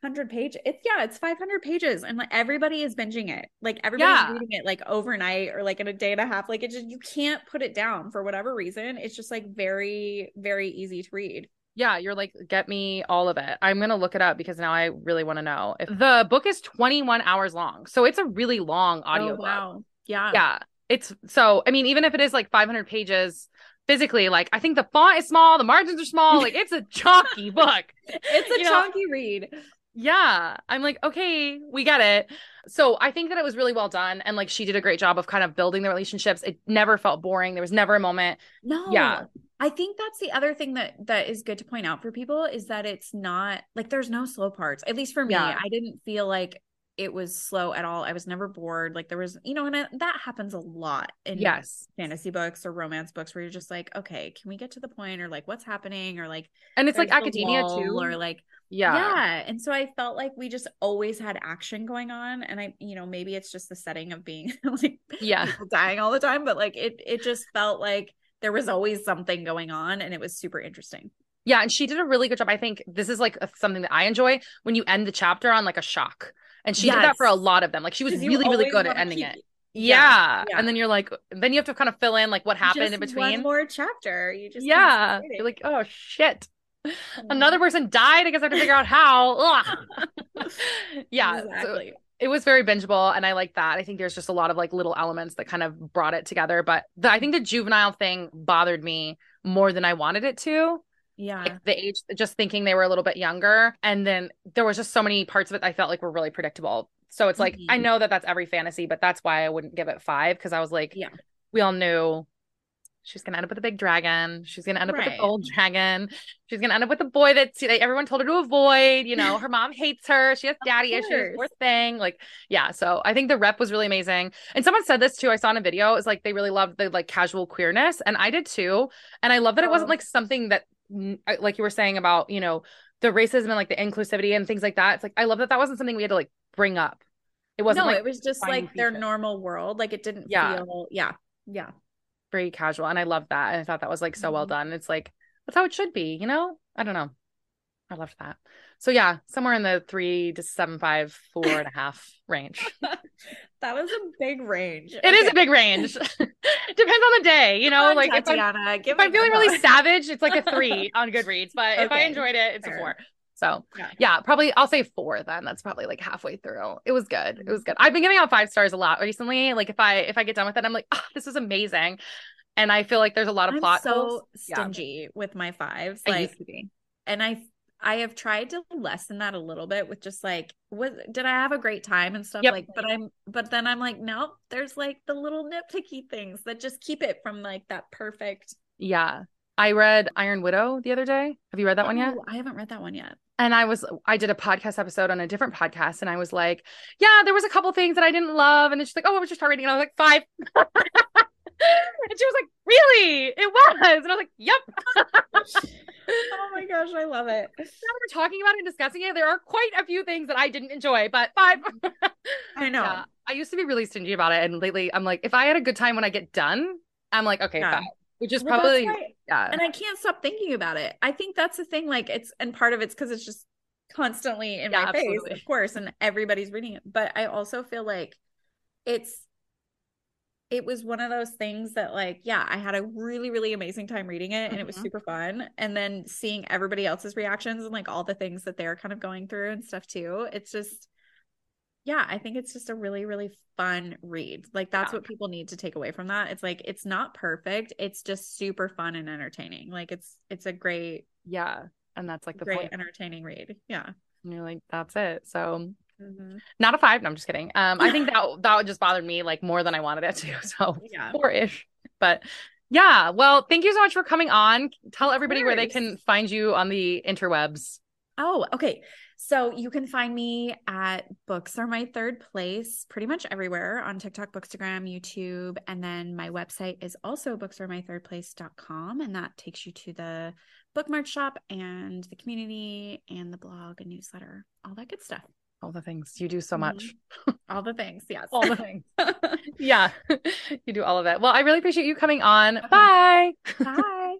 B: hundred pages. It's yeah, it's five hundred pages, and like everybody is binging it. Like everybody's
A: Yeah.
B: reading it like overnight or like in a day and a half. Like it just you can't put it down for whatever reason. It's just like very very easy to read.
A: Yeah, you're like, get me all of it. I'm gonna look it up because now I really want to know. If the book is 21 hours long, so it's a really long audio.
B: Oh wow, yeah,
A: Yeah, it's so. I mean, even if it is like 500 pages physically, like I think the font is small, the margins are small. Like it's a chunky book.
B: It's a
A: You know-
B: chunky read.
A: Yeah, I'm like, okay, we get it. So I think that it was really well done, and like she did a great job of kind of building the relationships. It never felt boring. There was never a moment.
B: No.
A: Yeah.
B: I think that's the other thing that that is good to point out for people is that it's not like there's no slow parts. At least for me,
A: Yeah.
B: I didn't feel like it was slow at all. I was never bored. Like there was, you know, and it, that happens a lot in
A: Yes,
B: fantasy books or romance books where you're just like, okay, can we get to the point or like what's happening or like
A: and it's like academia too.
B: or like
A: yeah,
B: yeah. And so I felt like we just always had action going on and I, you know, maybe it's just the setting of being like
A: yeah.
B: people dying all the time, but like it it just felt like there was always something going on and it was super interesting.
A: Yeah, and she did a really good job. I think this is like a, something that I enjoy when you end the chapter on like a shock. And she did that for a lot of them. Like she was really, really good at ending it.
B: Yeah,
A: Yeah.
B: yeah.
A: And then you're like, then you have to kind of fill in like what happened in between.
B: One more chapter. You just
A: yeah. You're like, oh shit. Another person died. I guess I have to figure out how. Yeah. so
B: exactly.
A: it was very bingeable and I like that. I think there's just a lot of like little elements that kind of brought it together. But the, I think the juvenile thing bothered me more than I wanted it to.
B: Yeah.
A: like the age just thinking they were a little bit younger. And then there was just so many parts of it i felt like were really predictable. So it's like i
B: Mhm.
A: know that that's every fantasy but that's why i wouldn't give it five because i was like
B: Yeah.
A: we all knew she's gonna end up with a big dragon. She's gonna end up with
B: Right.
A: a gold dragon. She's gonna end up with a boy that everyone told her to avoid you know? Her mom hates her. She has daddy issues poor thing. Like yeah. So i think the rep was really amazing. And someone said this too i saw in a video is like they really loved the like casual queerness and i did too. And i love that it wasn't
B: Oh.
A: like something that I- like you were saying about you know the racism and like the inclusivity and things like that it's like i love that that wasn't something we had to like bring up it wasn't
B: no,
A: like
B: it was just like their normal world. Like it didn't
A: Yeah.
B: feel yeah. Yeah.
A: very casual and i love that and i thought that was like so well
B: Mhm.
A: done it's like that's how it should be you know i don't know i loved that so yeah somewhere in the three to seven five four and a half range.
B: That was a big range.
A: It is a big range. Depends on the day you know like if I'm,
B: Tatyana,
A: if I'm feeling really savage it's like a three on goodreads but if i enjoyed it it's
B: Fair.
A: a four. So
B: Yeah.
A: yeah probably i'll say four then. That's probably like halfway through. It was good. It was mm-hmm. good. I've been giving out five stars a lot recently. Like if i if i get done with it i'm like oh this is amazing. And i feel like there's a lot of
B: I'm
A: plot
B: so
A: holes. Yeah.
B: stingy with my fives.
A: I
B: Like
A: used to be.
B: and I I have tried to lessen that a little bit with just like was did I have a great time and stuff
A: Yep.
B: like but I'm but then I'm like no there's like the little nitpicky things that just keep it from like that perfect
A: yeah i read iron widow the other day have you read that one yet
B: Oh, I haven't read that one yet.
A: and I was I did a podcast episode on a different podcast and I was like, yeah, there was a couple things that I didn't love and then she's like, oh, what was just star rating? And I was like, five. and she was like, really? It was. And I was like, yep.
B: Oh my gosh, I love it.
A: now we're talking about it and discussing it, there are quite a few things that I didn't enjoy, but five.
B: I know.
A: Yeah. I used to be really stingy about it. And lately I'm like, if I had a good time when I get done, I'm like, okay,
B: Yeah.
A: five. Which is
B: Well,
A: probably
B: why-
A: yeah.
B: and I can't stop thinking about it. I think that's the thing. Like it's and part of it's because it's just constantly in
A: Yeah,
B: my face, of course, and everybody's reading it. But I also feel like it's it was one of those things that like yeah i had a really really amazing time reading it and it was
A: Mhm.
B: super fun and then seeing everybody else's reactions and like all the things that they're kind of going through and stuff too it's just yeah i think it's just a really really fun read like that's
A: Yeah.
B: what people need to take away from that it's like it's not perfect it's just super fun and entertaining like it's it's a great
A: yeah. And that's like the
B: great
A: point.
B: entertaining read yeah
A: And you're like, that's it. So
B: Mm-hmm.
A: Not a five. No, I'm just kidding. Um, I think that that just bothered me like more than I wanted it to. So
B: yeah.
A: four ish. But yeah, well, thank you so much for coming on. Tell everybody where they can find you on the interwebs.
B: Oh, okay. So you can find me at Books Are My Third Place pretty much everywhere on TikTok, Bookstagram, YouTube. And then my website is also booksaremythirdplace.com. And that takes you to the bookmark shop and the community and the blog and newsletter, all that good stuff.
A: All the things you do so mm-hmm. much.
B: All the things. Yes.
A: All the things. Yeah, you do all of it. Well, I really appreciate you coming on.
B: Okay.
A: Bye.
B: Bye.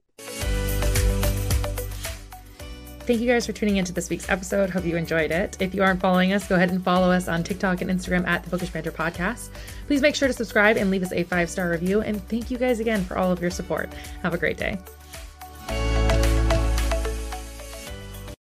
A: Thank you guys for tuning into this week's episode. Hope you enjoyed it. If you aren't following us, go ahead and follow us on TikTok and Instagram at the Bookish Banter Podcast. Please make sure to subscribe and leave us a five star review. And thank you guys again for all of your support. Have a great day.